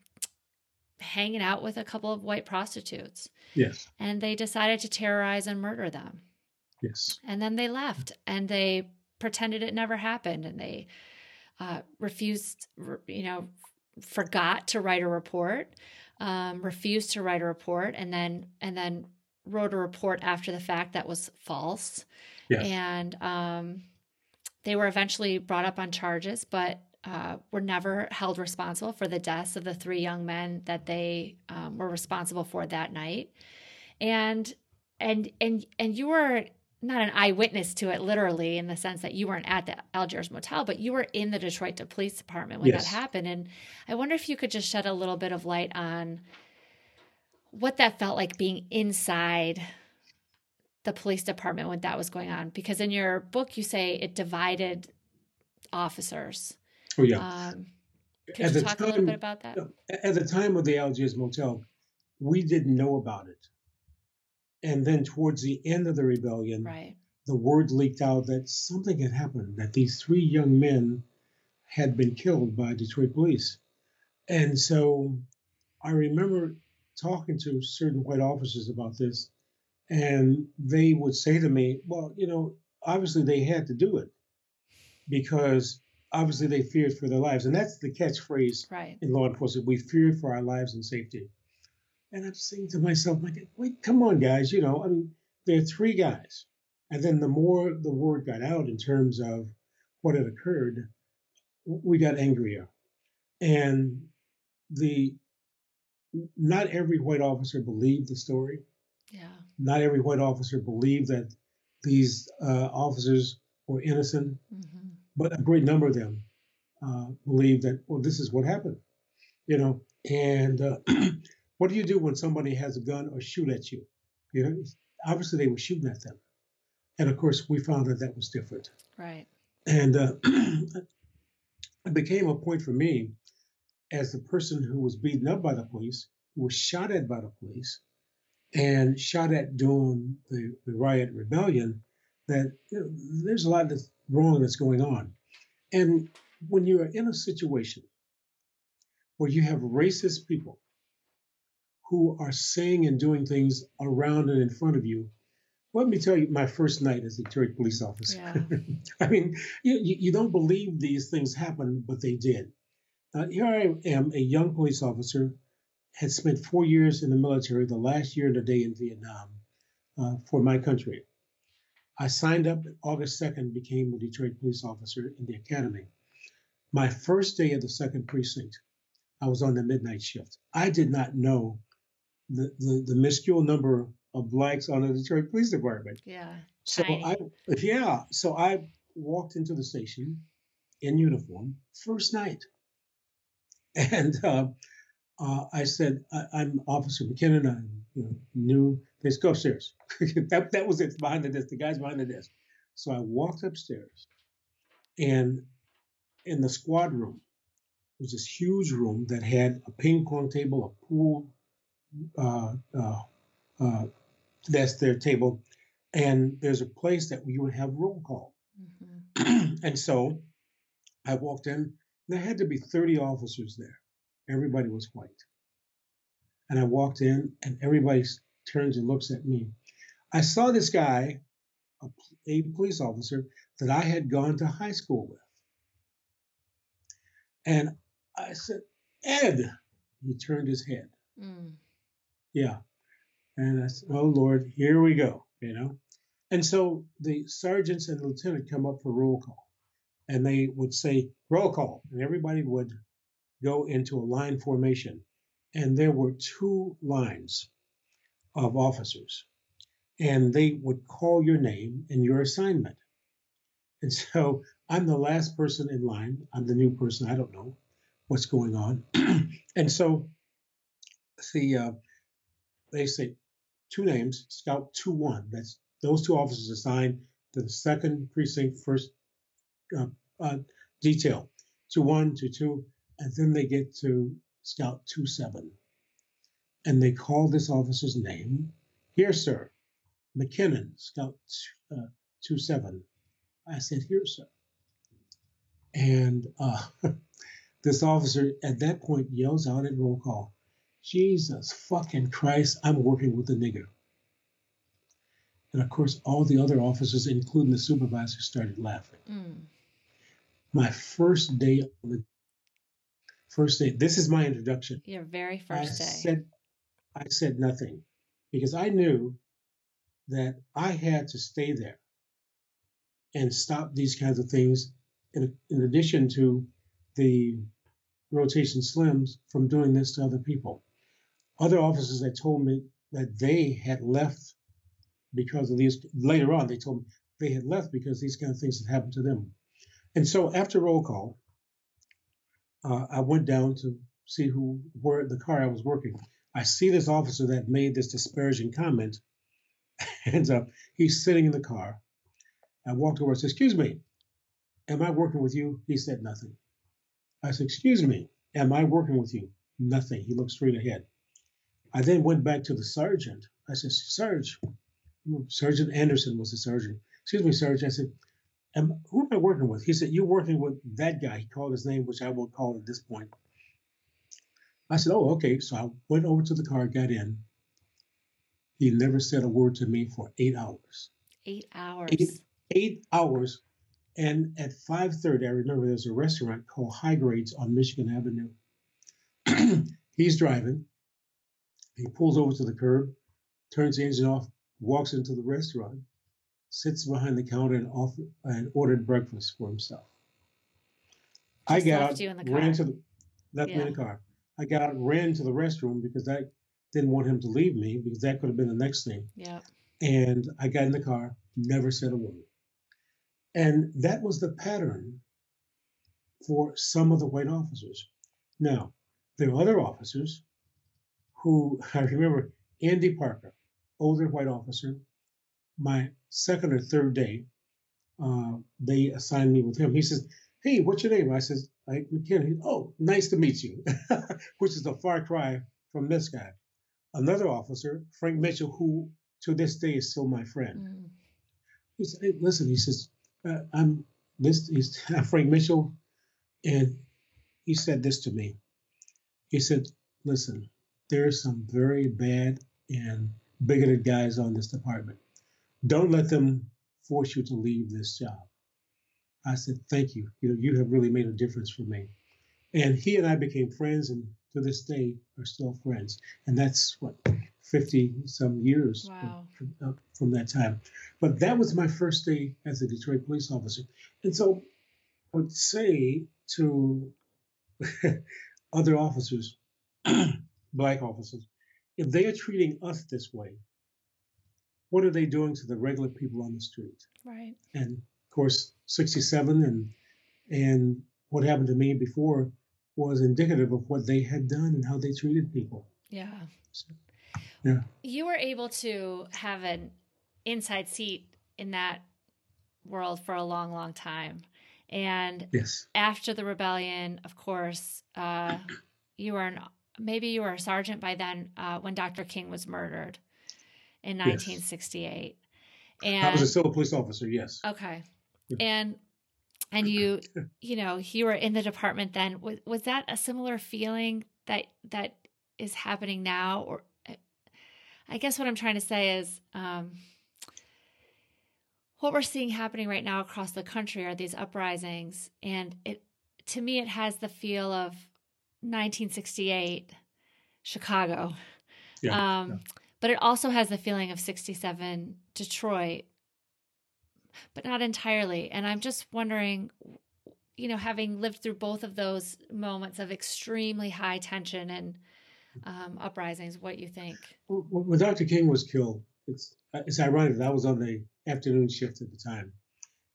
hanging out with a couple of white prostitutes. Yes. And they decided to terrorize and murder them. Yes. And then they left and they pretended it never happened and they uh, refused, you know, forgot to write a report, um, refused to write a report, and then and then wrote a report after the fact that was false. Yes. And um, they were eventually brought up on charges, but uh, were never held responsible for the deaths of the three young men that they um, were responsible for that night. And and and and you were not an eyewitness to it literally in the sense that you weren't at the Algiers motel, but you were in the Detroit Police Department when yes. that happened. And I wonder if you could just shed a little bit of light on what that felt like being inside the police department when that was going on. Because in your book, you say it divided officers. Oh, yeah. Um, could at you talk time, a little bit about that? At the time of the Algiers motel, we didn't know about it. And then towards the end of the rebellion, right. the word leaked out that something had happened, that these three young men had been killed by Detroit police. And so I remember talking to certain white officers about this, and they would say to me, Well, you know, obviously they had to do it because obviously they feared for their lives. And that's the catchphrase right. in law enforcement we feared for our lives and safety. And I'm saying to myself, like, wait, come on, guys. You know, I mean, there are three guys. And then the more the word got out in terms of what had occurred, we got angrier. And the not every white officer believed the story. Yeah. Not every white officer believed that these uh, officers were innocent, mm-hmm. But a great number of them uh, believed that, well, this is what happened, you know. And uh, What do you do when somebody has a gun or shoot at you? You know, obviously they were shooting at them, and of course we found that that was different. Right. And uh, it became a point for me, as the person who was beaten up by the police, who was shot at by the police, and shot at during the, the riot rebellion, that you know, there's a lot that's wrong that's going on. And when you're in a situation where you have racist people who are saying and doing things around and in front of you, let me tell you my first night as a Detroit police officer. Yeah. I mean, you, you don't believe these things happen, but they did. Uh, here I am, a young police officer, had spent four years in the military, the last year and a day in Vietnam uh, for my country. I signed up August 2nd, became a Detroit police officer in the academy. My first day at the second precinct, I was on the midnight shift. I did not know the, the, the minuscule number of blacks on the Detroit Police Department. Yeah. So tiny. I yeah. So I walked into the station in uniform first night, and uh, uh, I said, I, am Officer McKinnon. I you know, knew. Let's go upstairs. that that was it behind the desk. The guys behind the desk. So I walked upstairs, and in the squad room was this huge room that had a ping pong table, a pool uh, uh, uh, that's their table, and there's a place that we would have roll call. Mm-hmm. and so I walked in, there had to be 30 officers there. Everybody was white. And I walked in, and everybody turns and looks at me. I saw this guy, a, a police officer, that I had gone to high school with. And I said, Ed. He turned his head. Mm. Yeah. And I said, oh Lord, here we go, you know. And so the sergeants and lieutenant come up for roll call, and they would say roll call, and everybody would go into a line formation, and there were two lines of officers, and they would call your name and your assignment. And so I'm the last person in line. I'm the new person. I don't know what's going on. and so the uh, they say two names, Scout 2 1. That's those two officers assigned to the second precinct first uh, uh, detail, 2 1, 2 2, and then they get to Scout 2 7. And they call this officer's name. Here, sir, McKinnon, Scout uh, 2 7. I said, Here, sir. And uh, this officer at that point yells out at roll call, Jesus fucking Christ, I'm working with a nigger. And of course, all the other officers, including the supervisor, started laughing. Mm. My first day on the first day, this is my introduction. Your very first I day. Said, I said nothing because I knew that I had to stay there and stop these kinds of things in, in addition to the rotation slims from doing this to other people. Other officers had told me that they had left because of these. Later on, they told me they had left because these kind of things had happened to them. And so after roll call, uh, I went down to see who where the car I was working. I see this officer that made this disparaging comment, and uh, he's sitting in the car. I walked over and said, "Excuse me, am I working with you?" He said nothing. I said, "Excuse me, am I working with you?" Nothing. He looked straight ahead. I then went back to the sergeant. I said, Sarge, Sergeant Anderson was the sergeant. Excuse me, Sergeant. I said, am, who am I working with? He said, You're working with that guy. He called his name, which I won't call at this point. I said, Oh, okay. So I went over to the car, got in. He never said a word to me for eight hours. Eight hours. Eight, eight hours. And at 5:30, I remember there's a restaurant called High Grades on Michigan Avenue. He's driving. He pulls over to the curb, turns the engine off, walks into the restaurant, sits behind the counter and, offer, and ordered breakfast for himself. Just I got out, ran to the left yeah. me in the car. I got ran to the restroom because I didn't want him to leave me because that could have been the next thing. Yeah. And I got in the car, never said a word. And that was the pattern for some of the white officers. Now, there are other officers who I remember Andy Parker, older white officer. My second or third day, uh, they assigned me with him. He says, "Hey, what's your name?" I says, "Ike McKinnon." oh, nice to meet you," which is a far cry from this guy. another officer, Frank Mitchell, who to this day is still my friend. Mm. He said, hey, "Listen," he says, uh, "I'm this." He's Frank Mitchell, and he said this to me. He said, "Listen, there are some very bad and bigoted guys on this department. Don't let them force you to leave this job." I said, "Thank you. You know, you have really made a difference for me." And he and I became friends, and to this day are still friends. And that's what 50 some years wow. from, uh, from, that time. But that was my first day as a Detroit police officer. And so I would say to other officers, black officers, if they are treating us this way, what are they doing to the regular people on the street? Right. And course, 67 and and what happened to me before was indicative of what they had done and how they treated people. Yeah. So, yeah. You were able to have an inside seat in that world for a long, long time. And yes. after the rebellion, of course, uh, you were an, maybe you were a sergeant by then uh, when Dr. King was murdered in 1968. Yes. And I was a civil police officer. Yes. Okay. And and you you know you were in the department then. Was, was that a similar feeling that that is happening now? Or i guess what i'm trying to say is um, what we're seeing happening right now across the country are these uprisings. And it to me it has the feel of 1968 chicago. Yeah, um, yeah. but it also has the feeling of 67 detroit but not entirely. And I'm just wondering, you know, having lived through both of those moments of extremely high tension and um, uprisings, what you think? When Dr. King was killed, it's it's ironic that I was on the afternoon shift at the time.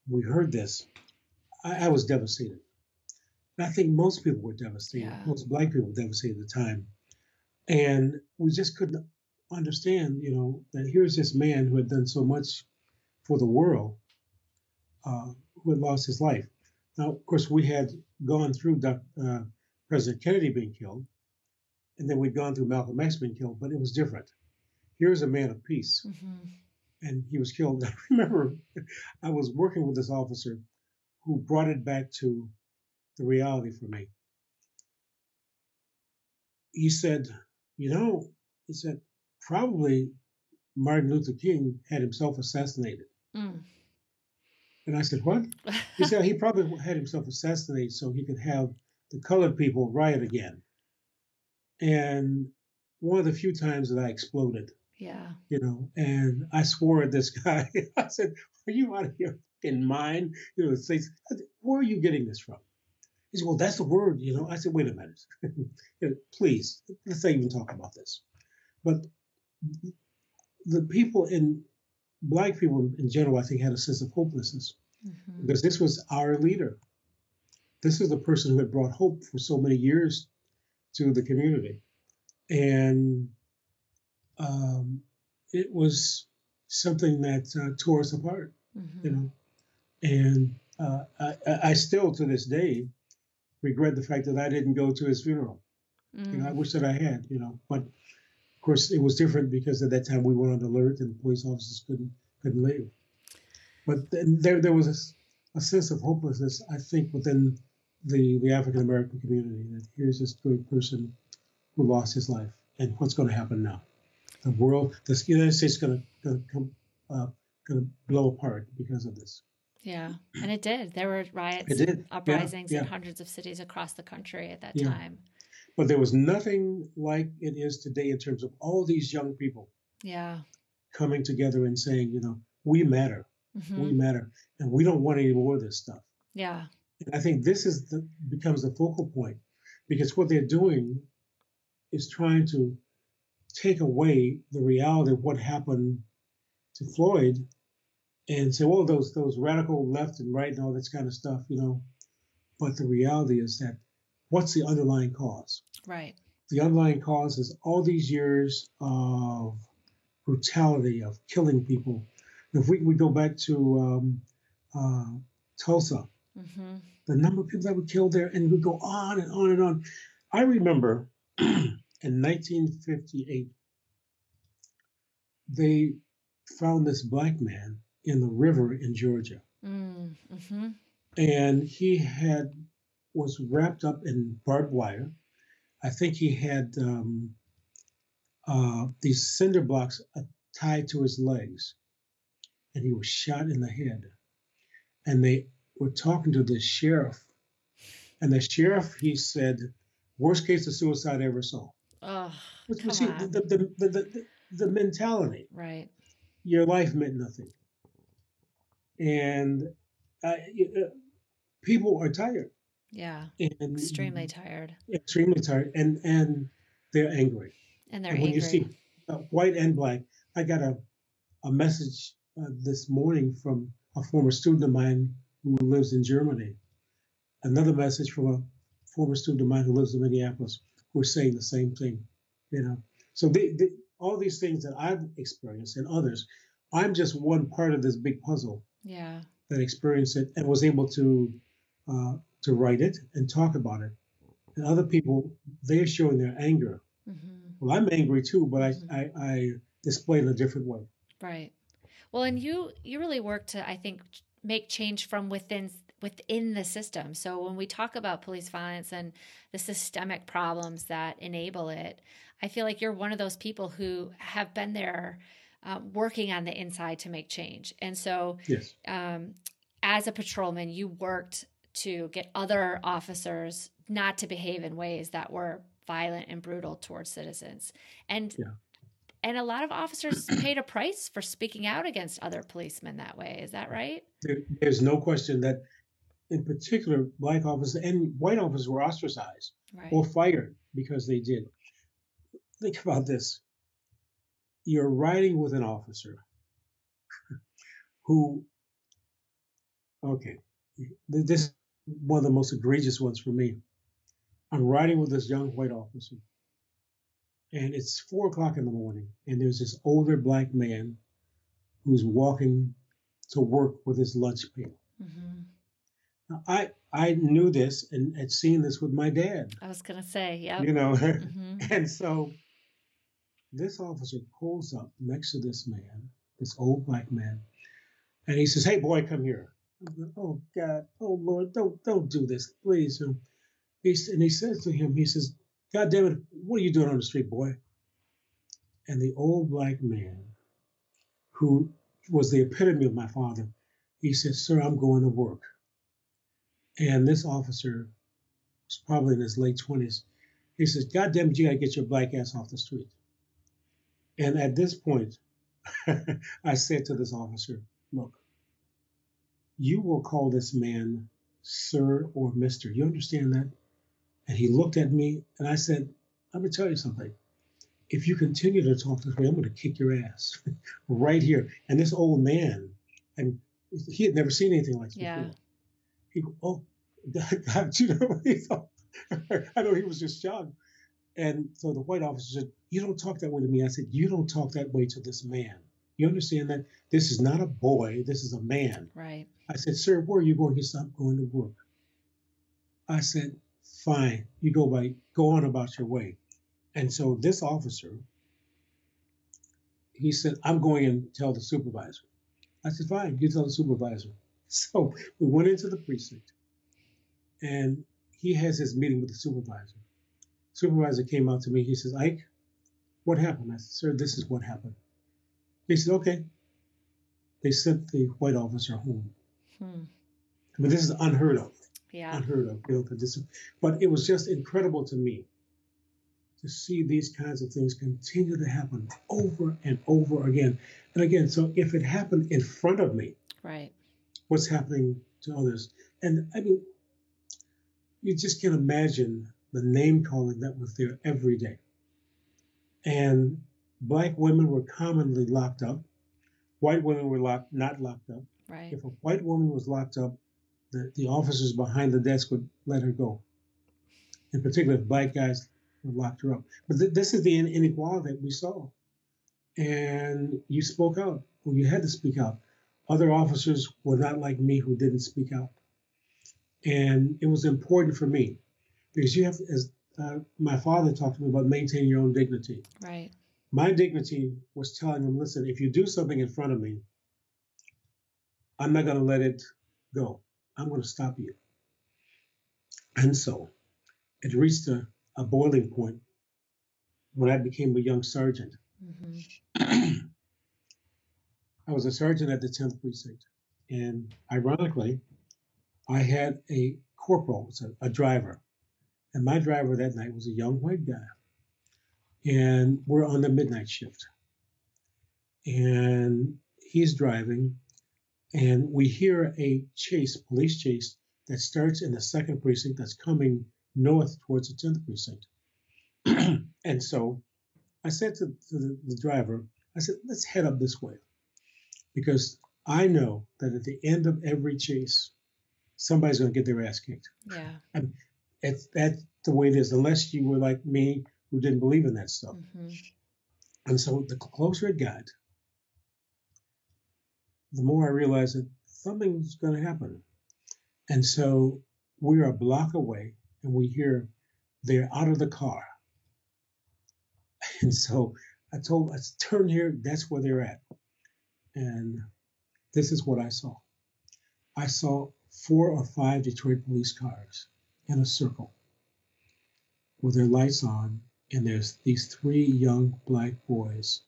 We heard this. I, I was devastated. And I think most people were devastated. Yeah. Most black people were devastated at the time. And we just couldn't understand, you know, that here's this man who had done so much for the world uh, who had lost his life. Now, of course, we had gone through uh, President Kennedy being killed, and then we'd gone through Malcolm X being killed, but it was different. Here's a man of peace, mm-hmm. and he was killed. I remember I was working with this officer who brought it back to the reality for me. He said, You know, he said, probably Martin Luther King had himself assassinated. Mm. And I said, What? He said he probably had himself assassinated so he could have the colored people riot again. And one of the few times that I exploded. Yeah. You know, and I swore at this guy. I said, Are you out of your fucking mind? You know, say, where are you getting this from? He said, Well, that's the word, you know. I said, Wait a minute. Please, let's not even talk about this. But the people in black people in general, I think, had a sense of hopelessness mm-hmm. because this was our leader. This is the person who had brought hope for so many years to the community. And um, it was something that uh, tore us apart, mm-hmm. you know. And uh, I, I, still, to this day, regret the fact that I didn't go to his funeral. Mm. You know, I mm. wish that I had, you know, but course, it was different because at that time we were on alert and the police officers couldn't couldn't leave. But there there was a, a sense of hopelessness, I think, within the the African American community that here's this great person who lost his life, and what's going to happen now? The world, the United States, is going to come uh, going to blow apart because of this. Yeah, and it did. There were riots, uprisings yeah, yeah. in hundreds of cities across the country at that yeah. time. But there was nothing like it is today in terms of all these young people. Yeah. Coming together and saying, you know, we matter. Mm-hmm. We matter. And we don't want any more of this stuff. Yeah. And I think this is the becomes the focal point because what they're doing is trying to take away the reality of what happened to Floyd and say, well, those those radical left and right and all this kind of stuff, you know. But the reality is that what's the underlying cause? Right. The underlying cause is all these years of brutality, of killing people. if we, we go back to um, uh, Tulsa, mm-hmm. the number of people that were killed there, and we go on and on and on. I remember in 1958, they found this black man in the river in Georgia. Mm, hmm And he had was wrapped up in barbed wire. I think he had um, uh, these cinder blocks tied to his legs, and he was shot in the head. And they were talking to the sheriff, and the sheriff he said, "Worst case of suicide I ever saw." Oh, Which was the, the, the, the, the mentality. Right. Your life meant nothing. And uh, uh, people are tired. Yeah. And extremely tired. Extremely tired. And and they're angry. And they're and when angry. you see uh, white and black, I got a, a message uh, this morning from a former student of mine who lives in Germany. Another message from a former student of mine who lives in Minneapolis who is saying the same thing. You know, so they, they, all these things that I've experienced and others, I'm just one part of this big puzzle. Yeah. That experienced it and was able to uh, to write it and talk about it. And other people, they're showing their anger. Mm-hmm. Well, I'm angry too, but mm-hmm. I, I, I display it in a different way. Right. Well, and you you really work to I think make change from within within the system. So when we talk about police violence and the systemic problems that enable it, I feel like you're one of those people who have been there um, working on the inside to make change. And so, yes. um, as a patrolman, you worked to get other officers not to behave in ways that were violent and brutal towards citizens. And yeah. and a lot of officers paid a price for speaking out against other policemen that way. Is that right? There, there's no question that in particular black officers and white officers were ostracized right. or fired because they did. Think about this. You're riding with an officer who okay, this one of the most egregious ones for me. I'm riding with this young white officer, and it's four o'clock in the morning, and there's this older black man who's walking to work with his lunch pail. Mm-hmm. Now, I I knew this and had seen this with my dad. I was gonna say, yeah. You know, mm-hmm. and so this officer pulls up next to this man, this old black man, and he says, "Hey, boy, come here." Oh God, oh Lord, don't don't do this, please. And he, and he says to him, he says, God damn it, what are you doing on the street, boy? And the old black man, who was the epitome of my father, he says, Sir, I'm going to work. And this officer was probably in his late 20s. He says, God damn it, you got to get your black ass off the street. And at this point, I said to this officer, Look, you will call this man sir or mister. You understand that? And he looked at me and I said, I'm going to tell you something. If you continue to talk this way, I'm going to kick your ass right here. And this old man, and he had never seen anything like this yeah. before. He go, Oh, God, you know, what he thought, I know he was just shocked. And so the white officer said, You don't talk that way to me. I said, You don't talk that way to this man. You understand that? This is not a boy, this is a man. Right. I said, Sir, where are you going? He said, I'm going to work. I said, Fine, you go by go on about your way. And so this officer, he said, I'm going and tell the supervisor. I said, Fine, you tell the supervisor. So we went into the precinct and he has his meeting with the supervisor. Supervisor came out to me. He says, Ike, what happened? I said, Sir, this is what happened. He said, okay. They sent the white officer home. Hmm. I mean, this is unheard of. Yeah. Unheard of. You know, this, but it was just incredible to me to see these kinds of things continue to happen over and over again. And again, so if it happened in front of me, right, what's happening to others? And I mean, you just can't imagine the name calling that was there every day. And black women were commonly locked up. White women were locked, not locked up. Right. If a white woman was locked up, the, the officers behind the desk would let her go. In particular, if black guys locked her up. But th- this is the inequality that we saw. And you spoke out, or you had to speak out. Other officers were not like me who didn't speak out. And it was important for me because you have, as uh, my father talked to me about maintaining your own dignity. Right my dignity was telling him, listen, if you do something in front of me, I'm not going to let it go. I'm going to stop you. And so it reached a, a boiling point when I became a young sergeant. Mm-hmm. I was a sergeant at the 10th precinct. And ironically, I had a corporal, a, a driver. And my driver that night was a young white guy. And we're on the midnight shift. And he's driving, and we hear a chase, police chase, that starts in the second precinct that's coming north towards the 10th precinct. and so I said to, to the, the, driver, I said, let's head up this way. Because I know that at the end of every chase, somebody's going to get their ass kicked. Yeah. And it's, that's the way it is, unless you were like me who didn't believe in that stuff. Mm-hmm. And so the closer it got, the more I realized that something's going to happen. And so we're a block away and we hear they're out of the car. And so I told, I turn here, that's where they're at. And this is what I saw. I saw four or five Detroit police cars in a circle with their lights on, and there's these three young black boys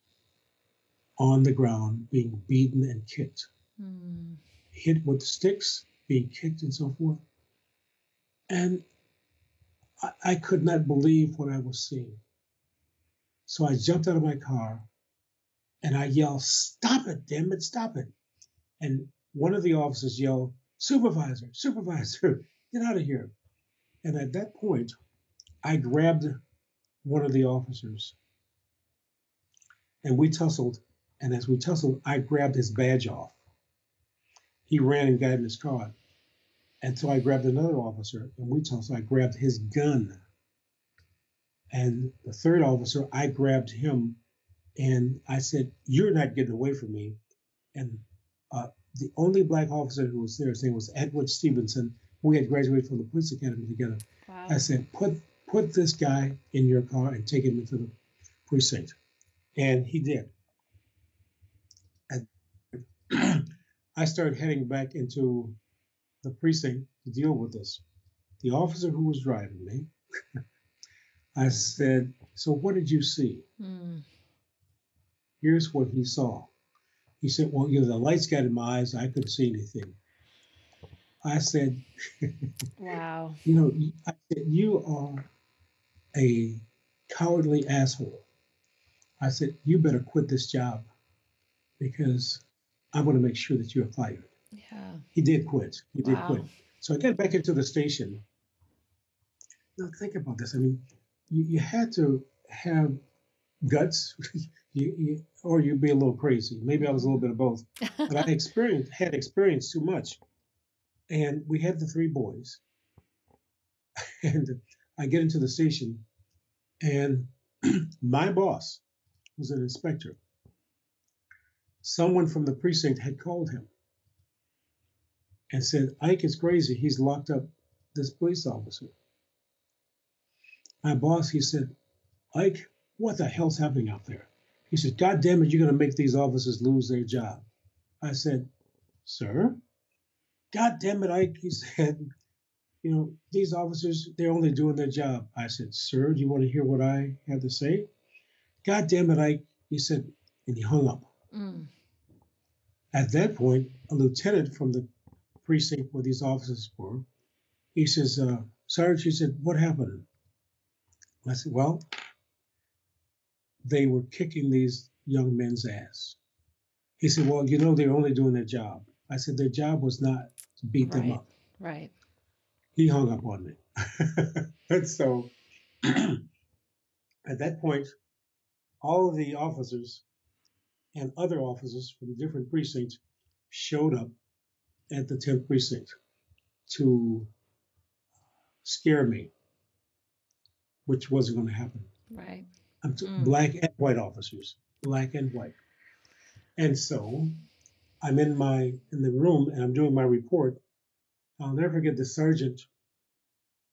on the ground being beaten and kicked, mm. hit with sticks, being kicked, and so forth. And I, I could not believe what I was seeing. So I jumped out of my car and I yelled, Stop it, damn it, stop it. And one of the officers yelled, Supervisor, supervisor, get out of here. And at that point, I grabbed one of the officers and we tussled. And as we tussled, I grabbed his badge off. He ran and got in his car. And so I grabbed another officer and we tussled. I grabbed his gun. And the third officer, I grabbed him and I said, You're not getting away from me. And uh, the only black officer who was there, his name was Edward Stevenson. We had graduated from the police academy together. Wow. I said, put put this guy in your car and take him into the precinct. And he did. And I started heading back into the precinct to deal with this. The officer who was driving me, I said, So what did you see? Mm. Here's what he saw. He said, Well, you know, the lights got in my eyes. I couldn't see anything. I said, Wow. you know, I said, You are a cowardly asshole. I said, You better quit this job because I want to make sure that you're fired. Yeah. He did quit. He did wow. quit. So I got back into the station. Now, think about this. I mean, you, you had to have guts you, you, or you'd be a little crazy. Maybe I was a little bit of both, but I experienced had experienced too much. And we had the three boys, and I get into the station, and my boss was an inspector. Someone from the precinct had called him and said, Ike is crazy. He's locked up this police officer. My boss, he said, Ike, what the hell's happening out there? He said, God damn it, you're going to make these officers lose their job. I said, Sir? God damn it, Ike, he said, you know, these officers, they're only doing their job. I said, Sir, do you want to hear what I have to say? God damn it, Ike, he said, and he hung up. Mm. At that point, a lieutenant from the precinct where these officers were, he says, uh, Sarge, he said, what happened? I said, well, they were kicking these young men's ass. He said, Well, you know, they're only doing their job. I said, Their job was not to beat right. them up. Right. He hung up on me. and so at that point, all of the officers and other officers from different precincts showed up at the 10th precinct to scare me, which wasn't going to happen. Right mm. black and white officers, black and white. And so I'm in my in the room and I'm doing my report. I'll never forget the sergeant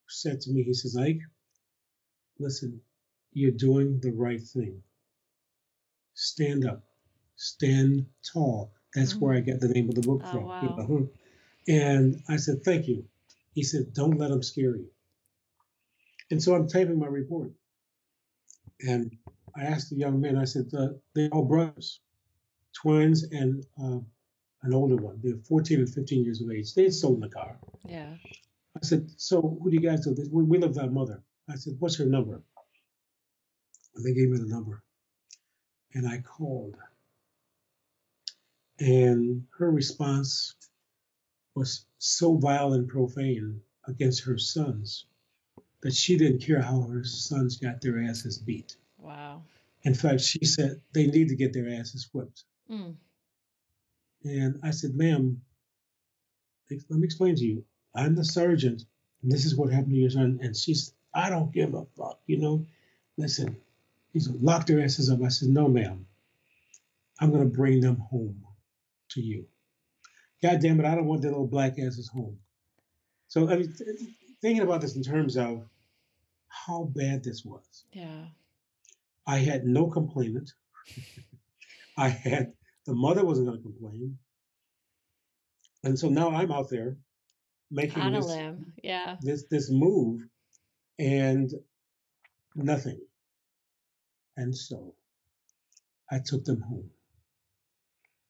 said to me, he says, Ike, listen, you're doing the right thing. stand up, stand tall. That's mm-hmm. where I get the name of the book oh, from. Wow. You know? And I said, thank you. He said, don't let them scare you. And so I'm typing my report. And I asked the young men, I said, uh, they're all brothers, twins, and uh, an older one. They're 14 and 15 years of age. They had stolen the car. Yeah. I said, so who do you guys do? We, we live with our mother. I said, what's her number? And they gave me the number. And I called. And her response was so vile and profane against her sons that she didn't care how her sons got their asses beat. Wow. In fact, she said they need to get their asses whipped. Mm. And I said, ma'am, let me explain to you. I'm the sergeant, and this is what happened to your son. And she's, I don't give a fuck, you know. Listen, he's locked their asses up. I said, no, ma'am. I'm going to bring them home to you. God damn it, I don't want their little black asses home. So I mean, th- thinking about this in terms of how bad this was. Yeah. I had no complainant. I had the mother wasn't going to complain, and so now I'm out there making on this. Yeah. this this move, and nothing. And so I took them home.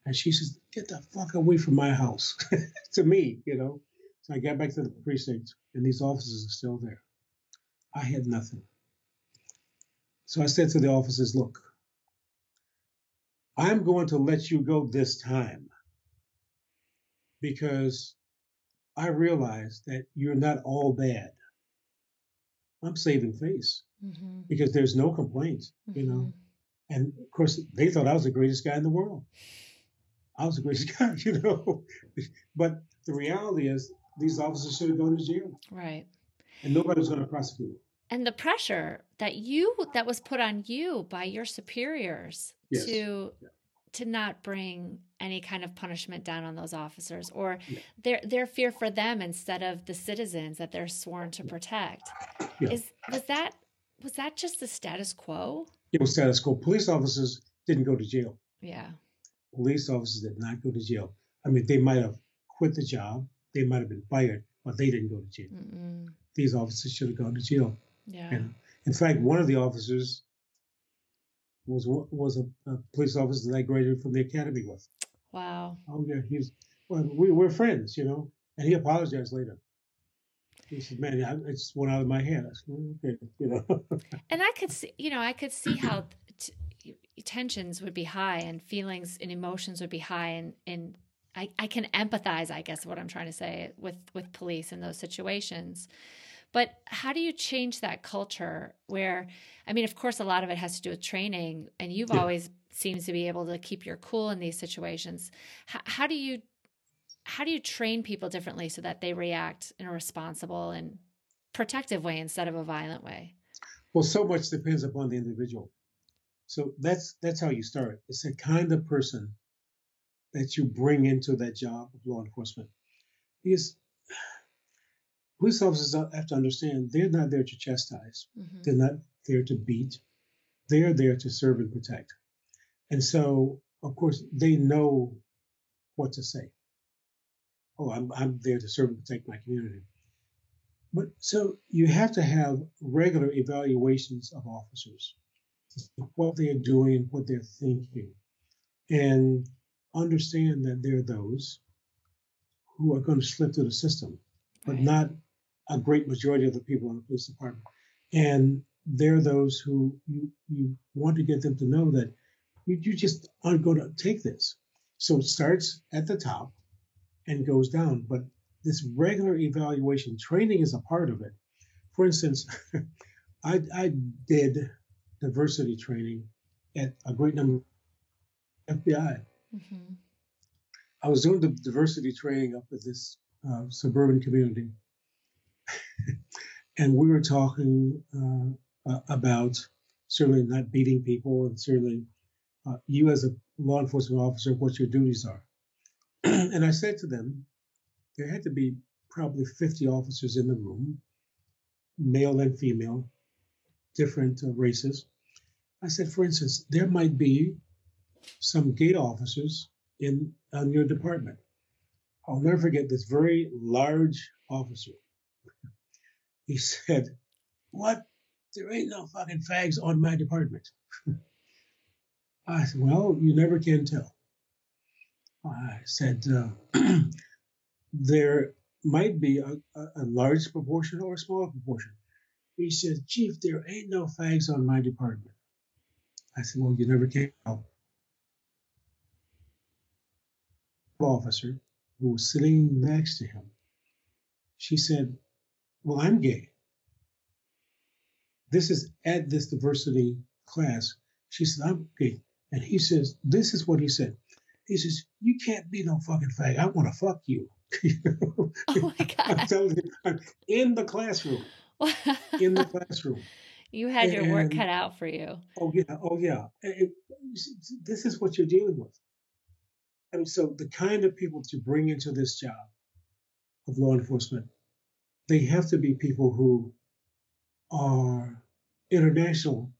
And she says, Get the fuck away from my house. to me, you know. So I got back to the precinct, and these officers are still there. I had nothing. So I said to the officers, Look, I'm going to let you go this time because I realize that you're not all bad. I'm saving face mm-hmm. because there's no complaint, mm-hmm. you know. Mm-hmm. And of course, they thought I was the greatest guy in the world. I was the greatest guy, you know. but the reality is, these officers should have gone to jail. Right. And nobody was going to prosecute. And the pressure that you that was put on you by your superiors yes. to yeah. to not bring any kind of punishment down on those officers or yeah. their their fear for them instead of the citizens that they're sworn to protect. Yeah. Is was that was that just the status quo? It was status quo. Police officers didn't go to jail. Yeah police officers did not go to jail. I mean, they might have quit the job, they might have been fired, but they didn't go to jail. Mm-mm. These officers should have gone to jail. Yeah. And in fact, one of the officers was was a, a police officer that I graduated from the academy with. Wow. Oh yeah, he's well, we we're friends, you know. And he apologized later. He said, "Man, it just went out of my head." I said, "Okay, you know." and I could see, you know, I could see how t- tensions would be high and feelings and emotions would be high and and I, I can empathize i guess what i'm trying to say with with police in those situations but how do you change that culture where i mean of course a lot of it has to do with training and you've yeah. always seemed to be able to keep your cool in these situations how, how do you how do you train people differently so that they react in a responsible and protective way instead of a violent way well so much depends upon the individual so that's that's how you start. It's the kind of person that you bring into that job of law enforcement. Because police officers have to understand they're not there to chastise. Mm-hmm. They're not there to beat. They are there to serve and protect. And so, of course, they know what to say. Oh, I'm, I'm there to serve and protect my community. But so you have to have regular evaluations of officers what they're doing, what they're thinking, and understand that there are those who are going to slip through the system, but right. not a great majority of the people in the police department. And they're those who you, you want to get them to know that you, you just aren't going to take this. So it starts at the top and goes down. But this regular evaluation training is a part of it. For instance, I, I did diversity training at a great number of FBI. Mm-hmm. I was doing the diversity training up at this uh, suburban community, and we were talking uh, about certainly not beating people, and certainly uh, you as a law enforcement officer, what your duties are. and I said to them, there had to be probably 50 officers in the room, male and female, different uh, races. I said, for instance, there might be some gate officers in on your department. I'll never forget this very large officer. He said, What? There ain't no fucking fags on my department. I said, Well, you never can tell. I said, uh, There might be a, a, a large proportion or a small proportion. He said, Chief, there ain't no fags on my department. I said, Well, you never can tell. Officer who was sitting next to him, she said, Well, I'm gay. This is at this diversity class. She said, I'm gay. And he says, This is what he said. He says, You can't be no fucking fag. I want to fuck you. oh my God. I'm telling you, I'm in the classroom. in the classroom. You had your work cut out for you. Oh, yeah. Oh, yeah. It, this is what you're dealing with. I mean, so the kind of people to bring into this job of law enforcement, they have to be people who are international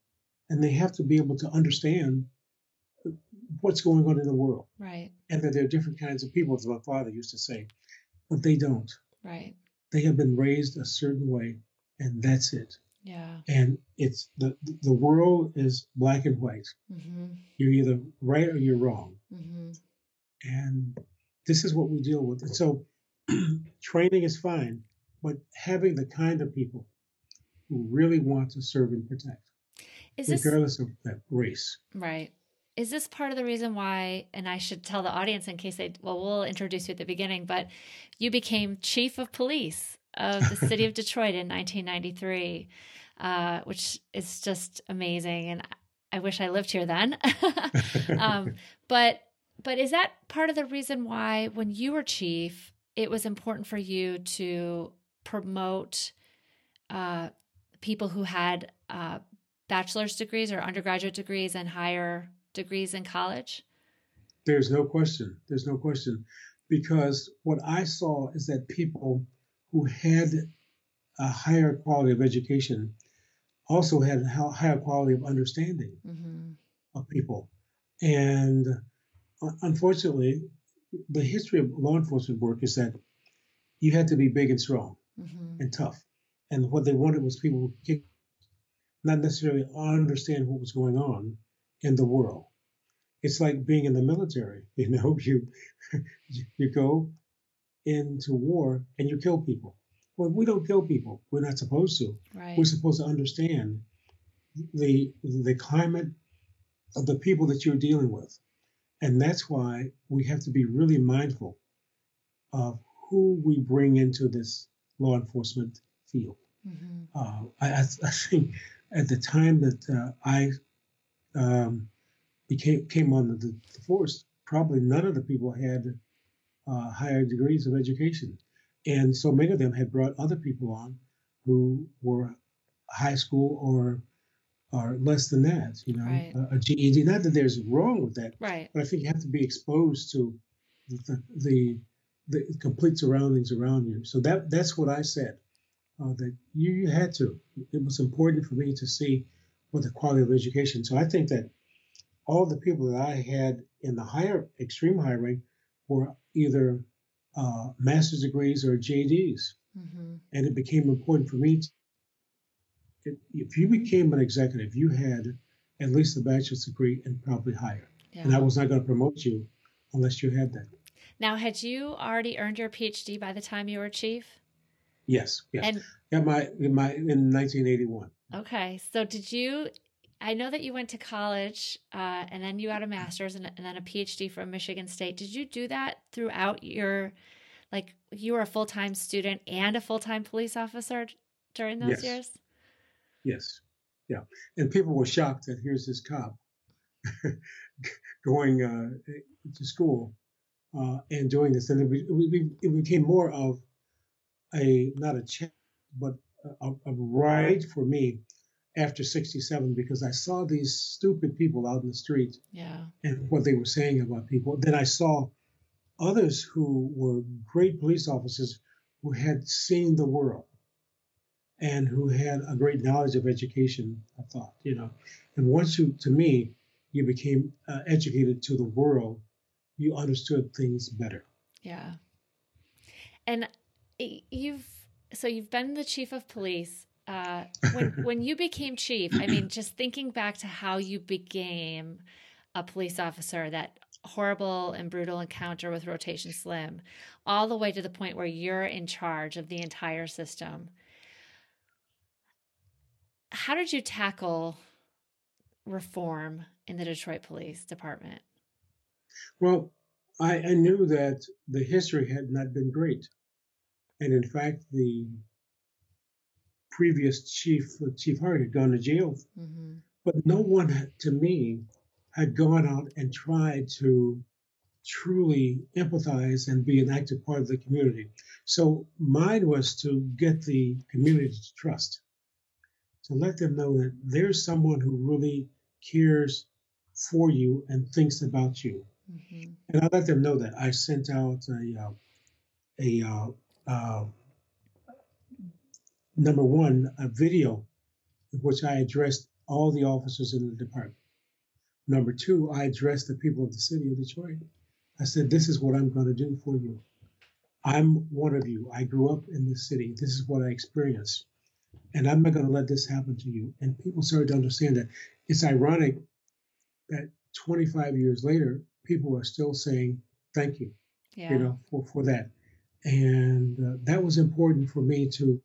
and they have to be able to understand what's going on in the world. Right. And that there are different kinds of people, as my father used to say, but they don't. Right. They have been raised a certain way, and that's it. Yeah. And it's the the world is black and white. Mm-hmm. You're either right or you're wrong. Mm-hmm. And this is what we deal with. And so training is fine, but having the kind of people who really want to serve and protect, is regardless this, of that race. Right. Is this part of the reason why, and I should tell the audience in case they, well, we'll introduce you at the beginning, but you became chief of police of the city of Detroit in 1993, uh, which is just amazing. And I wish I lived here then. um, but but is that part of the reason why, when you were chief, it was important for you to promote uh, people who had uh, bachelor's degrees or undergraduate degrees and higher degrees in college? There's no question. There's no question. Because what I saw is that people who had a higher quality of education also had a higher quality of understanding mm-hmm. of people. And unfortunately, the history of law enforcement work is that you had to be big and strong mm-hmm. and tough. And what they wanted was people who not necessarily understand what was going on in the world. It's like being in the military. You know, you you go into war and you kill people. Well, we don't kill people. We're not supposed to. Right. We're supposed to understand the the climate of the people that you're dealing with. And that's why we have to be really mindful of who we bring into this law enforcement field. Mm-hmm. Uh, I, I, think at the time that uh, I um, became came on the, the, force, probably none of the people had uh, higher degrees of education, and so many of them had brought other people on who were high school or are less than that, you know, right. a, a, GED. Not that there's wrong with that, right? But I think you have to be exposed to the the, the complete surroundings around you. So that that's what I said. Uh, that you, you had to. It was important for me to see what the quality of education. So I think that all the people that I had in the higher, extreme high rank were either uh, master's degrees or JDs. Mm-hmm. And it became important for me to, if you became an executive, you had at least a bachelor's degree and probably higher. Yeah. And I was not going to promote you unless you had that. Now, had you already earned your PhD by the time you were chief? Yes, yes. And got my in my in 1981. Okay, so did you? I know that you went to college uh, and then you got a master's and, and then a PhD from Michigan State. Did you do that throughout your, like, you were a full time student and a full time police officer during those yes. years? Yes. Yeah. And people were shocked that here's this cop going uh, to school uh, and doing this. And it, it, it, became more of a, not a challenge, but a, a right for me after 67 because I saw these stupid people out in the street yeah. and what they were saying about people. Then I saw others who were great police officers who had seen the world and who had a great knowledge of education, I thought, you know. And once you, to me, you became uh, educated to the world, you understood things better. Yeah. And you've so you've been the chief of police. Uh, when when you became chief, I mean, just thinking back to how you became a police officer, that horrible and brutal encounter with Rotation Slim, all the way to the point where you're in charge of the entire system. How did you tackle reform in the Detroit Police Department? Well, I, I knew that the history had not been great. And in fact, the previous chief, Chief Hart, had gone to jail. Mm-hmm. But no one, to me, had gone out and tried to truly empathize and be an active part of the community. So mine was to get the community to trust, to let them know that there's someone who really cares for you and thinks about you. Mm-hmm. And I let them know that. I sent out a, uh, a uh, uh, number one, a video in which I addressed all the officers in the department. Number two, I addressed the people of the city of Detroit. I said, This is what I'm going to do for you. I'm one of you. I grew up in this city. This is what I experienced. And I'm not going to let this happen to you. And people started to understand that. It's ironic that 25 years later, people are still saying thank you, yeah. you know, for, for that. And uh, that was important for me to,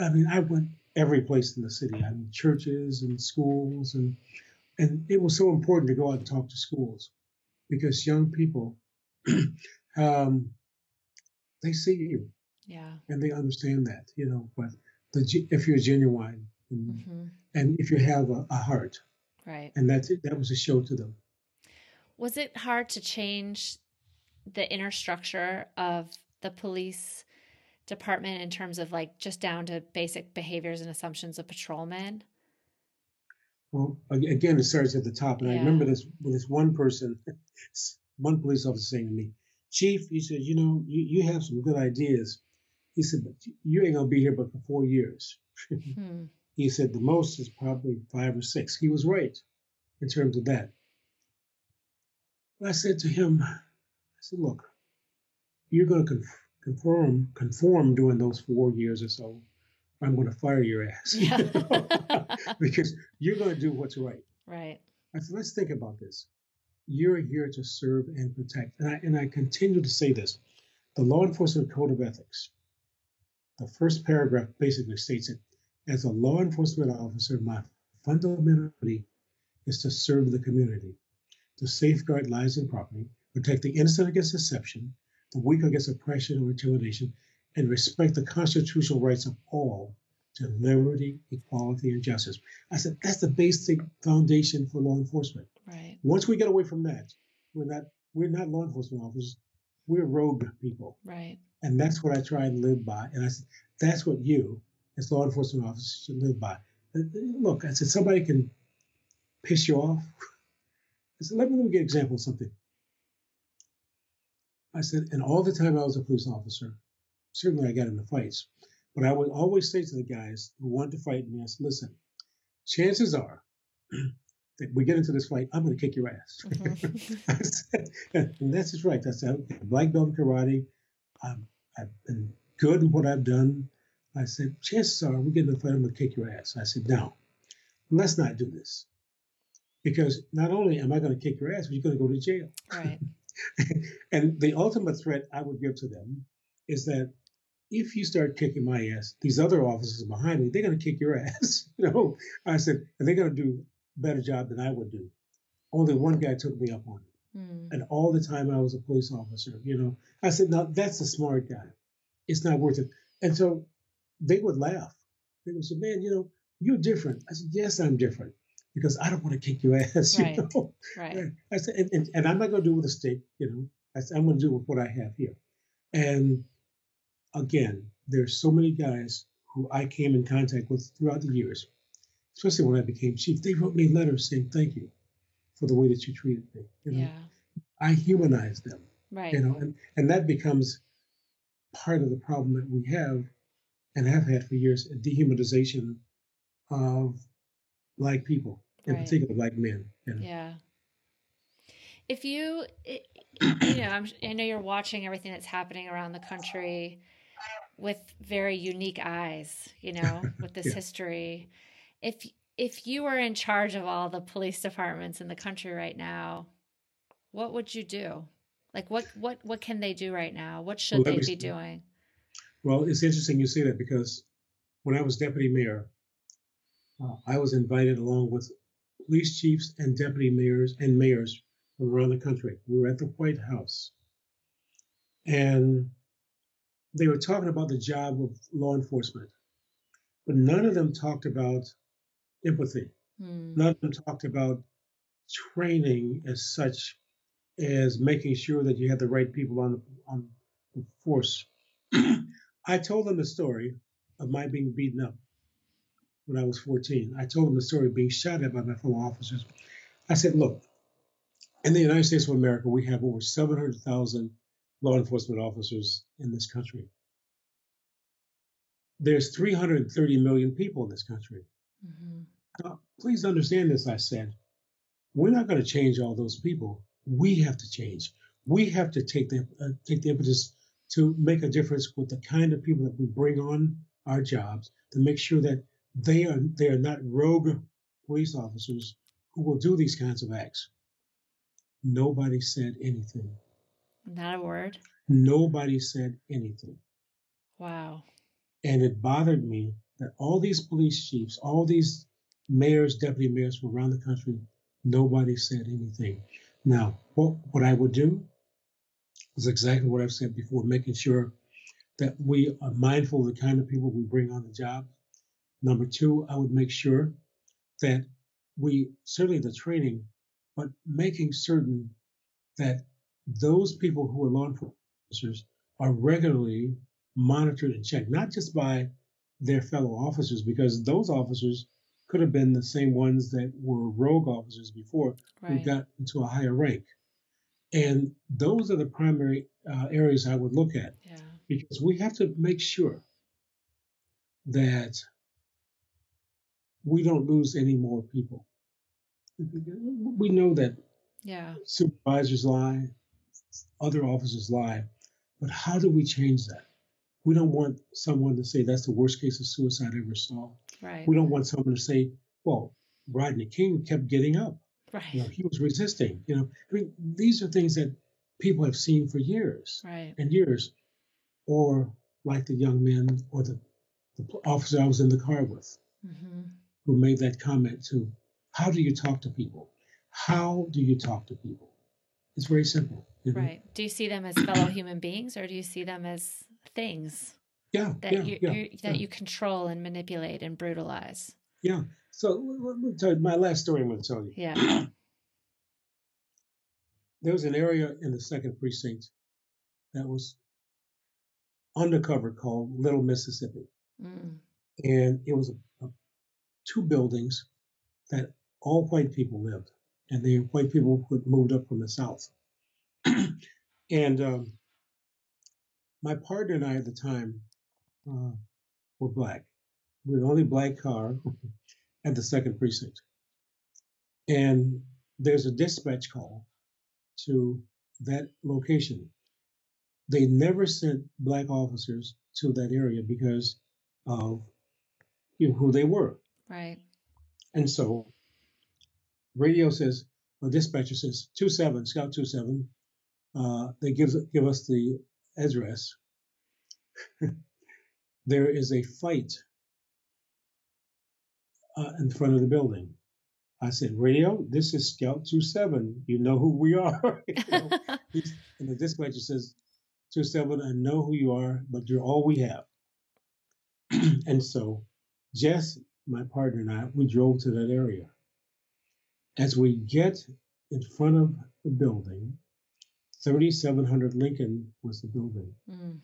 I mean, I went every place in the city. I mean, churches and schools and, and it was so important to go out and talk to schools because young people, um, they see you. Yeah. And they understand that, you know, but the, if you're genuine and, mm-hmm. and if you have a, a heart, Right. And that's it. That was a show to them. Was it hard to change the inner structure of the police department in terms of like just down to basic behaviors and assumptions of patrolmen? Well, again, it starts at the top. And yeah. I remember this this one person, one police officer saying to me, Chief, he said, you know, you, you have some good ideas. He said, but you ain't gonna be here but for four years. hmm. He said the most is probably five or six. He was right in terms of that. I said to him, I said, look, you're going to conform, conform during those four years or so. I'm going to fire your ass. Yeah. because you're going to do what's right. Right. I said, let's think about this. You're here to serve and protect. And I, and I continue to say this. The Law Enforcement Code of Ethics, the first paragraph basically states it as a law enforcement officer, my fundamental duty is to serve the community, to safeguard lives and property, protect the innocent against deception, the weak against oppression or intimidation, and respect the constitutional rights of all to liberty, equality, and justice. I said that's the basic foundation for law enforcement. Right. Once we get away from that, we're not we're not law enforcement officers. We're rogue people. Right. And that's what I try and live by. And I said that's what you, as law enforcement officers should live by. Uh, uh, look, I said, somebody can piss you off. I said, let me, let me get an example of something. I said, and all the time I was a police officer, certainly I got into fights, but I would always say to the guys who wanted to fight me, I said, listen, chances are that we get into this fight, I'm going to kick your ass. Mm-hmm. said, and that's just right. That's how black belt in karate. I'm, I've been good in what I've done. I said, chances are we get in a fight, I'm going to kick your ass. I said, no, let's not do this. Because not only am I going to kick your ass, but you're going to go to jail. Right. and the ultimate threat I would give to them is that if you start kicking my ass, these other officers behind me, they're going to kick your ass. you know, I said, and they're going to do a better job than I would do. Only one guy took me up on it. Mm. And all the time I was a police officer, you know, I said, now that's a smart guy. It's not worth it. And so they would laugh. They would say, "Man, you know, you're different." I said, "Yes, I'm different because I don't want to kick your ass." Right. You know? Right. I said, and, and, and I'm not going to do it with a stick. You know, I said, I'm going to do with what I have here. And again, there's so many guys who I came in contact with throughout the years, especially when I became chief. They wrote me letters saying thank you for the way that you treated me. You know, yeah. I humanized them. Right. You know, and and that becomes part of the problem that we have and have had for years a dehumanization of black people. in right. particular black men. You know? Yeah. If you, it, you know, I'm, I know you're watching everything that's happening around the country with very unique eyes, you know, with this yeah. history. If if you were in charge of all the police departments in the country right now, what would you do? Like what what what can they do right now? What should well, they be doing? Well, it's interesting you say that because when I was deputy mayor, uh, I was invited along with police chiefs and deputy mayors and mayors from around the country. We were at the White House, and they were talking about the job of law enforcement, but none of them talked about empathy. Hmm. None of them talked about training as such as making sure that you had the right people on the, on the force. I told them the story of my being beaten up when I was 14. I told them the story of being shot at by my fellow officers. I said, look, in the United States of America, we have over 700,000 law enforcement officers in this country. There's 330 million people in this country. Mm-hmm. Now, please understand this, I said. We're not going to change all those people. We have to change. We have to take the, uh, take the impetus to make a difference with the kind of people that we bring on our jobs to make sure that they are they are not rogue police officers who will do these kinds of acts. Nobody said anything. Not a word. Nobody said anything. Wow. And it bothered me that all these police chiefs, all these mayors, deputy mayors from around the country, nobody said anything. Now, what, what I would do is exactly what I've said before, making sure that we are mindful of the kind of people we bring on the job. Number two, I would make sure that we, certainly the training, but making certain that those people who are law enforcement officers are regularly monitored and checked, not just by their fellow officers, because those officers could have been the same ones that were rogue officers before right. who got into a higher rank. And those are the primary uh, areas I would look at yeah. because we have to make sure that we don't lose any more people. We know that yeah. supervisors lie, other officers lie, but how do we change that? We don't want someone to say that's the worst case of suicide I ever saw. Right. We don't want someone to say, well, Rodney King kept getting up. Right. You know, he was resisting. You know, I mean, these are things that people have seen for years right. and years. Or like the young men or the, the officer I was in the car with mm-hmm. Who made that comment to how do you talk to people? How do you talk to people? It's very simple. You know? Right. Do you see them as fellow human beings or do you see them as things? Yeah. That yeah, you yeah, that yeah. you control and manipulate and brutalize. Yeah. So let me tell you my last story I'm going to tell you. Yeah. there was an area in the second precinct that was undercover called Little Mississippi. Mm. And it was a, two buildings that all white people lived, and the white people who moved up from the south. and um, my partner and I at the time uh, were black. We were the only black car at the second precinct. And there's a dispatch call to that location. They never sent black officers to that area because of you know, who they were. Right. And so radio says, well, dispatcher says, 27, Scout 27. Uh, they give, give us the address. there is a fight uh, in front of the building. I said, Radio, this is Scout 27. You know who we are. you know? and the dispatcher says, 27, I know who you are, but you're all we have. and so Jess, my partner, and I, we drove to that area. As we get in front of the building, 3700 Lincoln was the building. Mm.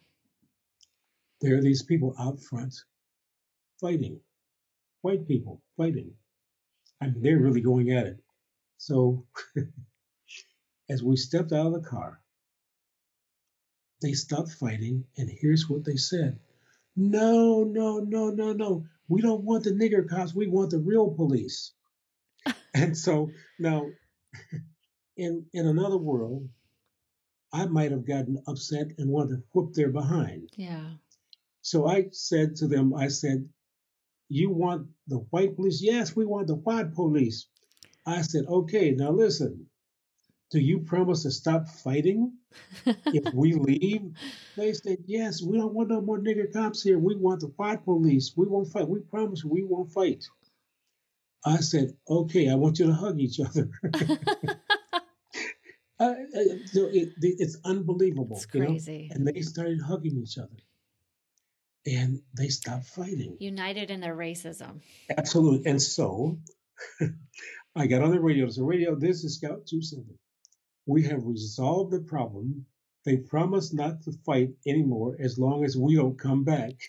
There are these people out front fighting white people fighting. I mean, they're really going at it. So as we stepped out of the car, they stopped fighting, and here's what they said No, no, no, no, no. We don't want the nigger cops. We want the real police. and so now, in in another world, I might have gotten upset and wanted to whoop their behind. Yeah. So I said to them, I said, "You want the white police? Yes, we want the white police." I said, "Okay, now listen. Do you promise to stop fighting if we leave?" They said, "Yes, we don't want no more nigger cops here. We want the white police. We won't fight. We promise we won't fight." I said, "Okay, I want you to hug each other." Uh, so it, it's unbelievable. It's crazy. You know? And they started hugging each other. And they stopped fighting. United in their racism. Absolutely. And so I got on the radio. So, radio, this is Scout 27. We have resolved the problem. They promise not to fight anymore as long as we don't come back.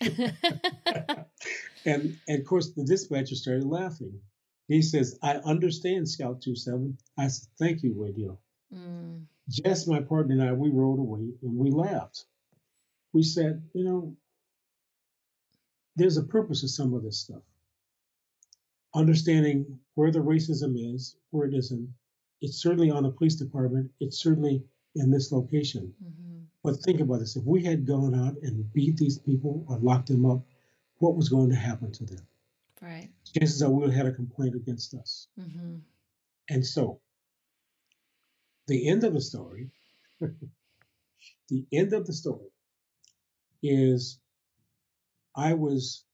and, and of course, the dispatcher started laughing. He says, I understand, Scout 27. I said, Thank you, radio. Mm. Jess, my partner, and I, we rode away and we laughed. We said, you know, there's a purpose to some of this stuff. Understanding where the racism is, where it isn't. It's certainly on the police department. It's certainly in this location. Mm-hmm. But think about this: if we had gone out and beat these people or locked them up, what was going to happen to them? Right. Chances are we would have had a complaint against us. Mm-hmm. And so, the end of the story, the end of the story is I was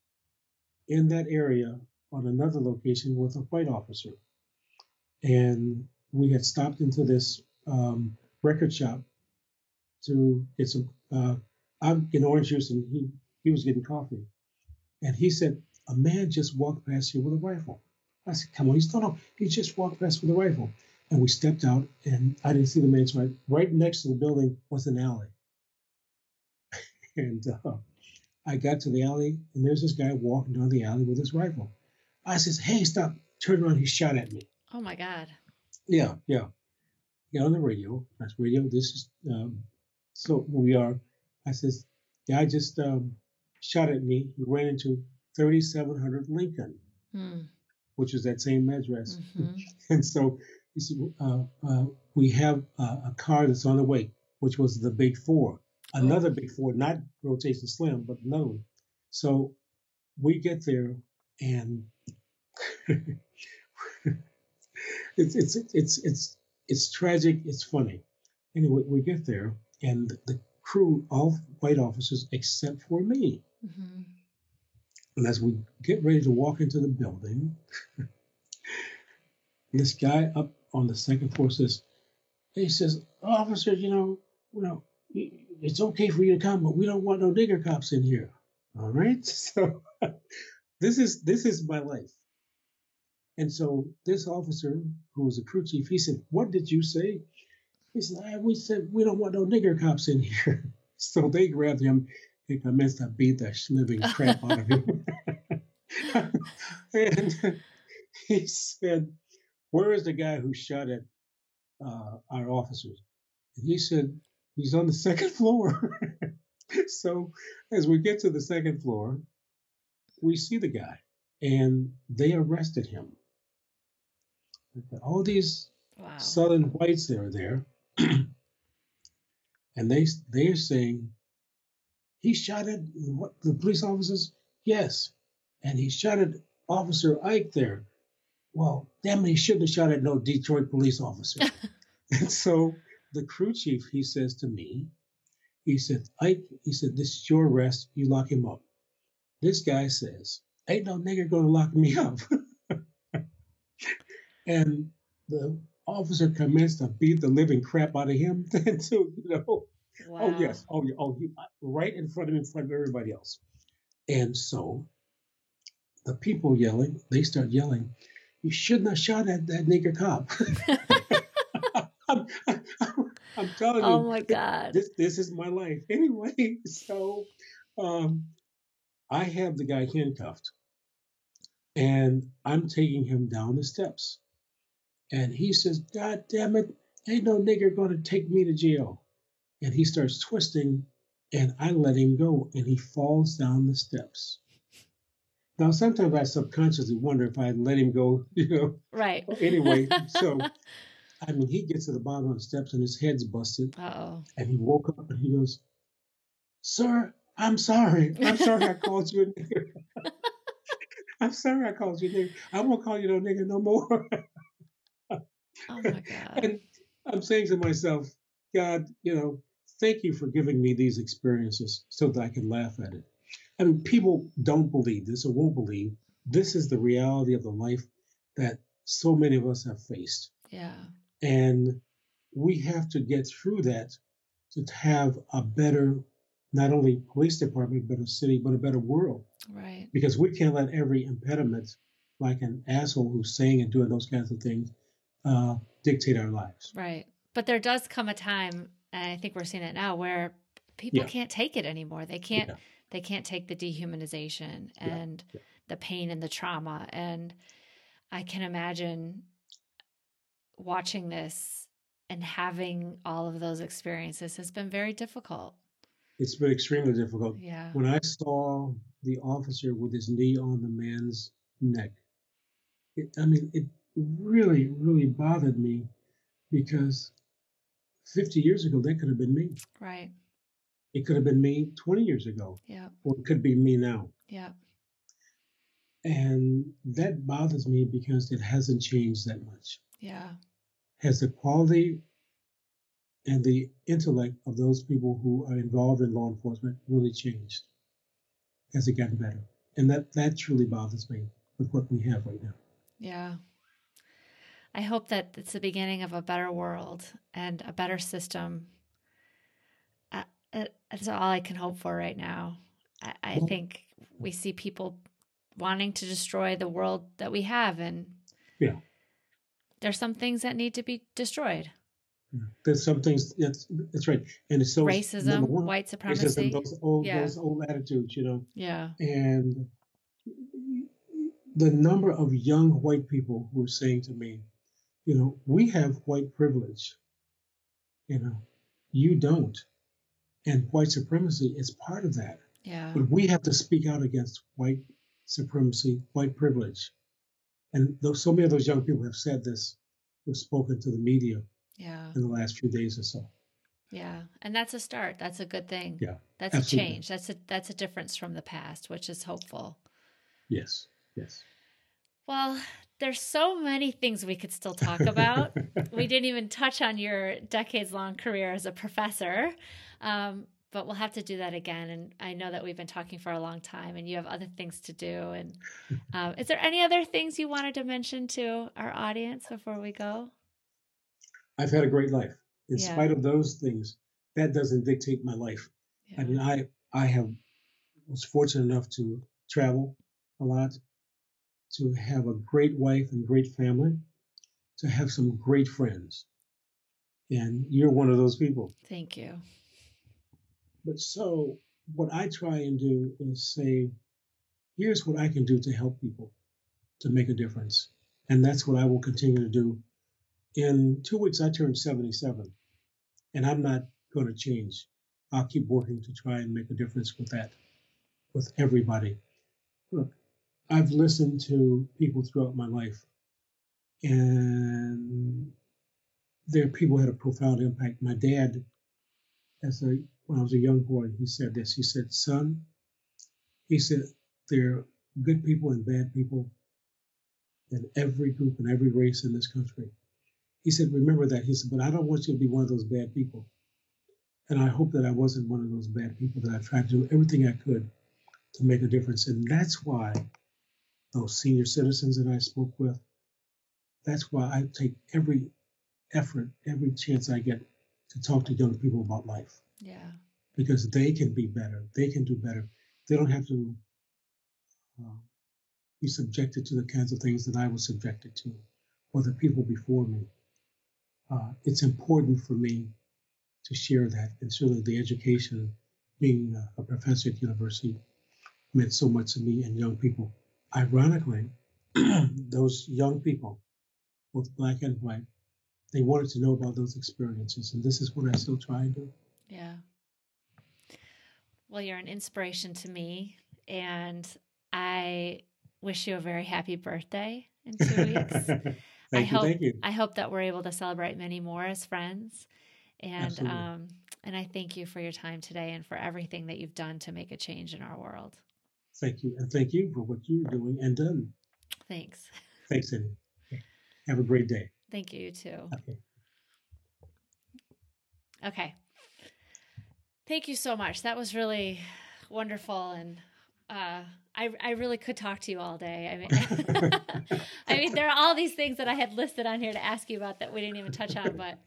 in that area on another location with a white officer. And we had stopped into this um, record shop to get some, uh, I'm getting orange juice and he, he was getting coffee. And he said, a man just walked past here with a rifle. I said, come on. he's said, no, no, he just walked past with a rifle. And we stepped out, and I didn't see the man's right. Right next to the building was an alley. and uh, I got to the alley, and there's this guy walking down the alley with his rifle. I says, "Hey, stop!" Turn around, he shot at me. Oh my God. Yeah, yeah. Yeah, on the radio. That's radio. This is um, so we are. I says, yeah, I just um, shot at me. He ran into 3700 Lincoln, hmm. which is that same address." Mm-hmm. and so he said, uh, uh, we have uh, a car that's on the way, which was the Big Four. Another oh. Big Four, not Rotation Slim, but another one. So we get there and it's, it's, it's, it's, it's tragic. It's funny. Anyway, we get there and the crew, all white officers except for me. Mm-hmm. And as we get ready to walk into the building, this guy up on the second floor says, he says, officer, you know, you know, it's okay for you to come, but we don't want no nigger cops in here. All right. So this is this is my life. And so this officer, who was a crew chief, he said, "What did you say?" He said, ah, "We said we don't want no nigger cops in here." so they grabbed him and commenced to beat the living crap out of him. and he said, where is the guy who shot at uh, our officers? And he said, He's on the second floor. so as we get to the second floor, we see the guy and they arrested him. All these wow. southern whites that are there, and they they are saying he shot at what, the police officers. Yes, and he shot at Officer Ike there well, damn it, he shouldn't have shot at no Detroit police officer. and so the crew chief, he says to me, he said, Ike, he said, this is your arrest. You lock him up. This guy says, ain't no nigger going to lock me up. and the officer commenced to beat the living crap out of him. so, you know, oh, wow. oh, yes. Oh, yeah. Oh, he, right in front of him, in front of everybody else. And so the people yelling, they start yelling, you shouldn't have shot at that nigger cop. I'm, I'm, I'm, telling you. Oh my God. This this is my life. Anyway, so um, I have the guy handcuffed and I'm taking him down the steps. And he says, God damn it, ain't no nigger gonna take me to jail. And he starts twisting and I let him go and he falls down the steps. Now, sometimes I subconsciously wonder if I'd let him go, you know. Right. Anyway, so I mean, he gets to the bottom of the steps and his head's busted. oh. And he woke up and he goes, Sir, I'm sorry. I'm sorry I called you a nigger. I'm sorry I called you a nigger. I won't call you no nigger no more. Oh my God. and I'm saying to myself, God, you know, thank you for giving me these experiences so that I can laugh at it. I mean, people don't believe this or won't believe. This is the reality of the life that so many of us have faced. Yeah. And we have to get through that to have a better, not only police department, but a city, but a better world. Right. Because we can't let every impediment, like an asshole who's saying and doing those kinds of things, uh, dictate our lives. Right. But there does come a time, and I think we're seeing it now, where people Yeah. can't take it anymore. They can't. Yeah. They can't take the dehumanization and Yeah. the pain and the trauma. And I can imagine watching this and having all of those experiences has been very difficult. It's been extremely difficult. Yeah. When I saw the officer with his knee on the man's neck, it, I mean, it really, really bothered me because 50 years ago, that could have been me. Right. It could have been me 20 years ago, Yeah. or it could be me now. Yeah. And that bothers me because it hasn't changed that much. Yeah. Has the quality and the intellect of those people who are involved in law enforcement really changed? Has it gotten better? And that, that truly bothers me with what we have right now. Yeah. I hope that it's the beginning of a better world and a better system. That's all I can hope for right now. I, I think we see people wanting to destroy the world that we have, and Yeah. there's some things that need to be destroyed. There's some things that's that's right, and it's so Racism, one, white supremacy. racism, those old Yeah. those old attitudes, you know, Yeah. and the number of young white people who are saying to me, you know, we have white privilege, you know, you don't, and white supremacy is part of that. Yeah. But we have to speak out against white supremacy, white privilege, and those, so many of those young people have said this, have spoken to the media Yeah. in the last few days or so. Yeah. And that's a start. That's a good thing. Yeah, That's absolutely. a change. That's a that's a difference from the past, which is hopeful. Yes, yes. Well, there's so many things we could still talk about. we didn't even touch on your decades long career as a professor. Um, but we'll have to do that again. And I know that we've been talking for a long time and you have other things to do. And um, is there any other things you wanted to mention to our audience before we go? I've had a great life. In Yeah. spite of those things, that doesn't dictate my life. Yeah. I mean, I I have was fortunate enough to travel a lot, to have a great wife and great family, to have some great friends, and you're one of those people. Thank you. But so what I try and do is say, here's what I can do to help people to make a difference, and that's what I will continue to do. In two weeks, I turn 77, and I'm not going to change. I'll keep working to try and make a difference with that, with everybody. Look, I've listened to people throughout my life, and their people had a profound impact. My dad, as a when I was a young boy, he said this. He said, "Son," he said, "there are good people and bad people in every group and every race in this country." He said, "Remember that." He said, "But I don't want you to be one of those bad people." And I hope that I wasn't one of those bad people. That I tried to do everything I could to make a difference, and that's why those senior citizens that I spoke with. That's why I take every effort, every chance I get to talk to young people about life Yeah. because they can be better. They can do better. They don't have to uh, be subjected to the kinds of things that I was subjected to or the people before me. Uh, it's important for me to share that. And certainly the education, being a, a professor at university, meant so much to me and young people. Ironically, those young people, both black and white, they wanted to know about those experiences. And this is what I still try and do. Yeah. Well, you're an inspiration to me, and I wish you a very happy birthday in two weeks. thank I you. hope Thank you. I hope that we're able to celebrate many more as friends. And um and I thank you for your time today and for everything that you've done to make a change in our world. Thank you. And thank you for what you're doing and done. Thanks. Thanks, Cindy. Have a great day. Thank you you too. Okay. Okay. Thank you so much. That was really wonderful and uh I I really could talk to you all day. I mean I mean there are all these things that I had listed on here to ask you about that we didn't even touch on, but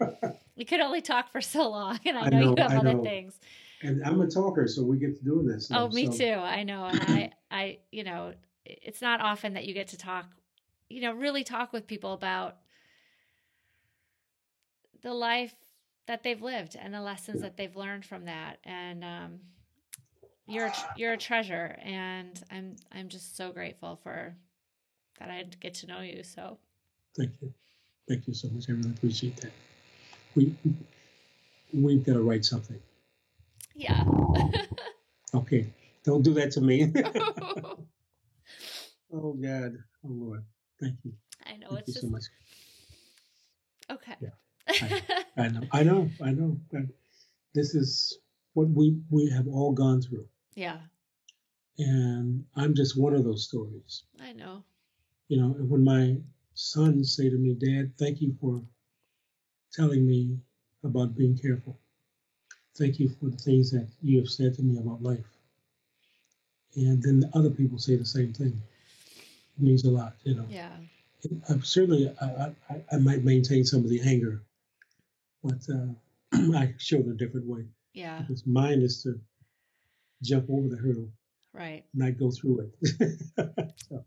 we could only talk for so long and I I know, know, you have I other know. things. And I'm a talker, so we get to doing this. Oh, me so- too. I know. And I I you know, it's not often that you get to talk, you know, really talk with people about the life that they've lived and the lessons Yeah. that they've learned from that. And um, you're you're a treasure, and I'm I'm just so grateful for that I get to know you. So Thank you. Thank you so much. I really appreciate that. We we've got to write something. Yeah. Okay. Don't do that to me. oh God. Oh Lord. Thank you. I know Thank it's you just so much. okay. Yeah. I know. I know. I know. But this is what we we have all gone through, yeah, and I'm just one of those stories. I know. You know, when my sons say to me, "Dad, thank you for telling me about being careful. Thank you for the things that you have said to me about life," and then other people say the same thing. It means a lot. You know. Yeah. I, certainly, I, I, I might maintain some of the anger, but uh, I show it a different way. Yeah. Because mine is to jump over the hurdle, Right. not go through it. so,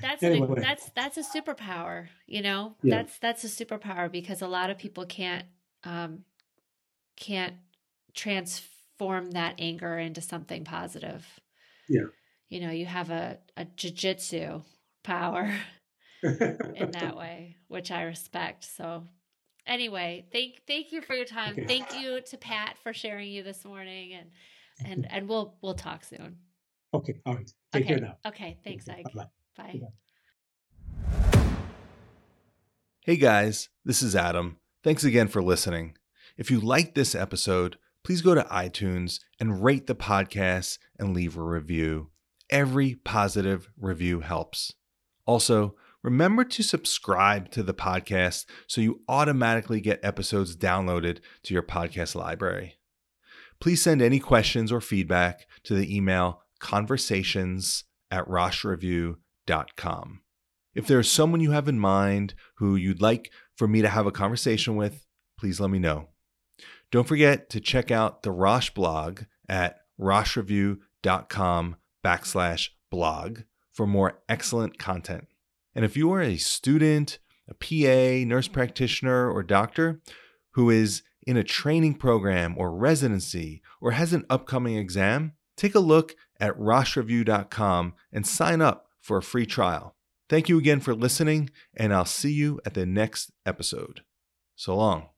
that's Anyway. an, that's that's a superpower, you know. Yeah. That's that's a superpower because a lot of people can't um, can't transform that anger into something positive. Yeah. You know, you have a a jujitsu power in that way, which I respect. So, anyway, thank thank you for your time. Okay. Thank you to Pat for sharing you this morning, and and and we'll we'll talk soon. okay, all right. Take okay. care now. Okay. Thanks, Ike. Bye-bye. Bye. Bye-bye. Hey guys, this is Adam. Thanks again for listening. If you liked this episode, please go to iTunes and rate the podcast and leave a review. Every positive review helps. Also, remember to subscribe to the podcast so you automatically get episodes downloaded to your podcast library. Please send any questions or feedback to the email conversations at roshreview.com. If there's someone you have in mind who you'd like for me to have a conversation with, please let me know. Don't forget to check out the Rosh blog at roshreview.com backslash blog for more excellent content. And if you are a student, a PA, nurse practitioner, or doctor who is in a training program or residency or has an upcoming exam, take a look at roshreview.com and sign up for a free trial. Thank you again for listening, and I'll see you at the next episode. So long.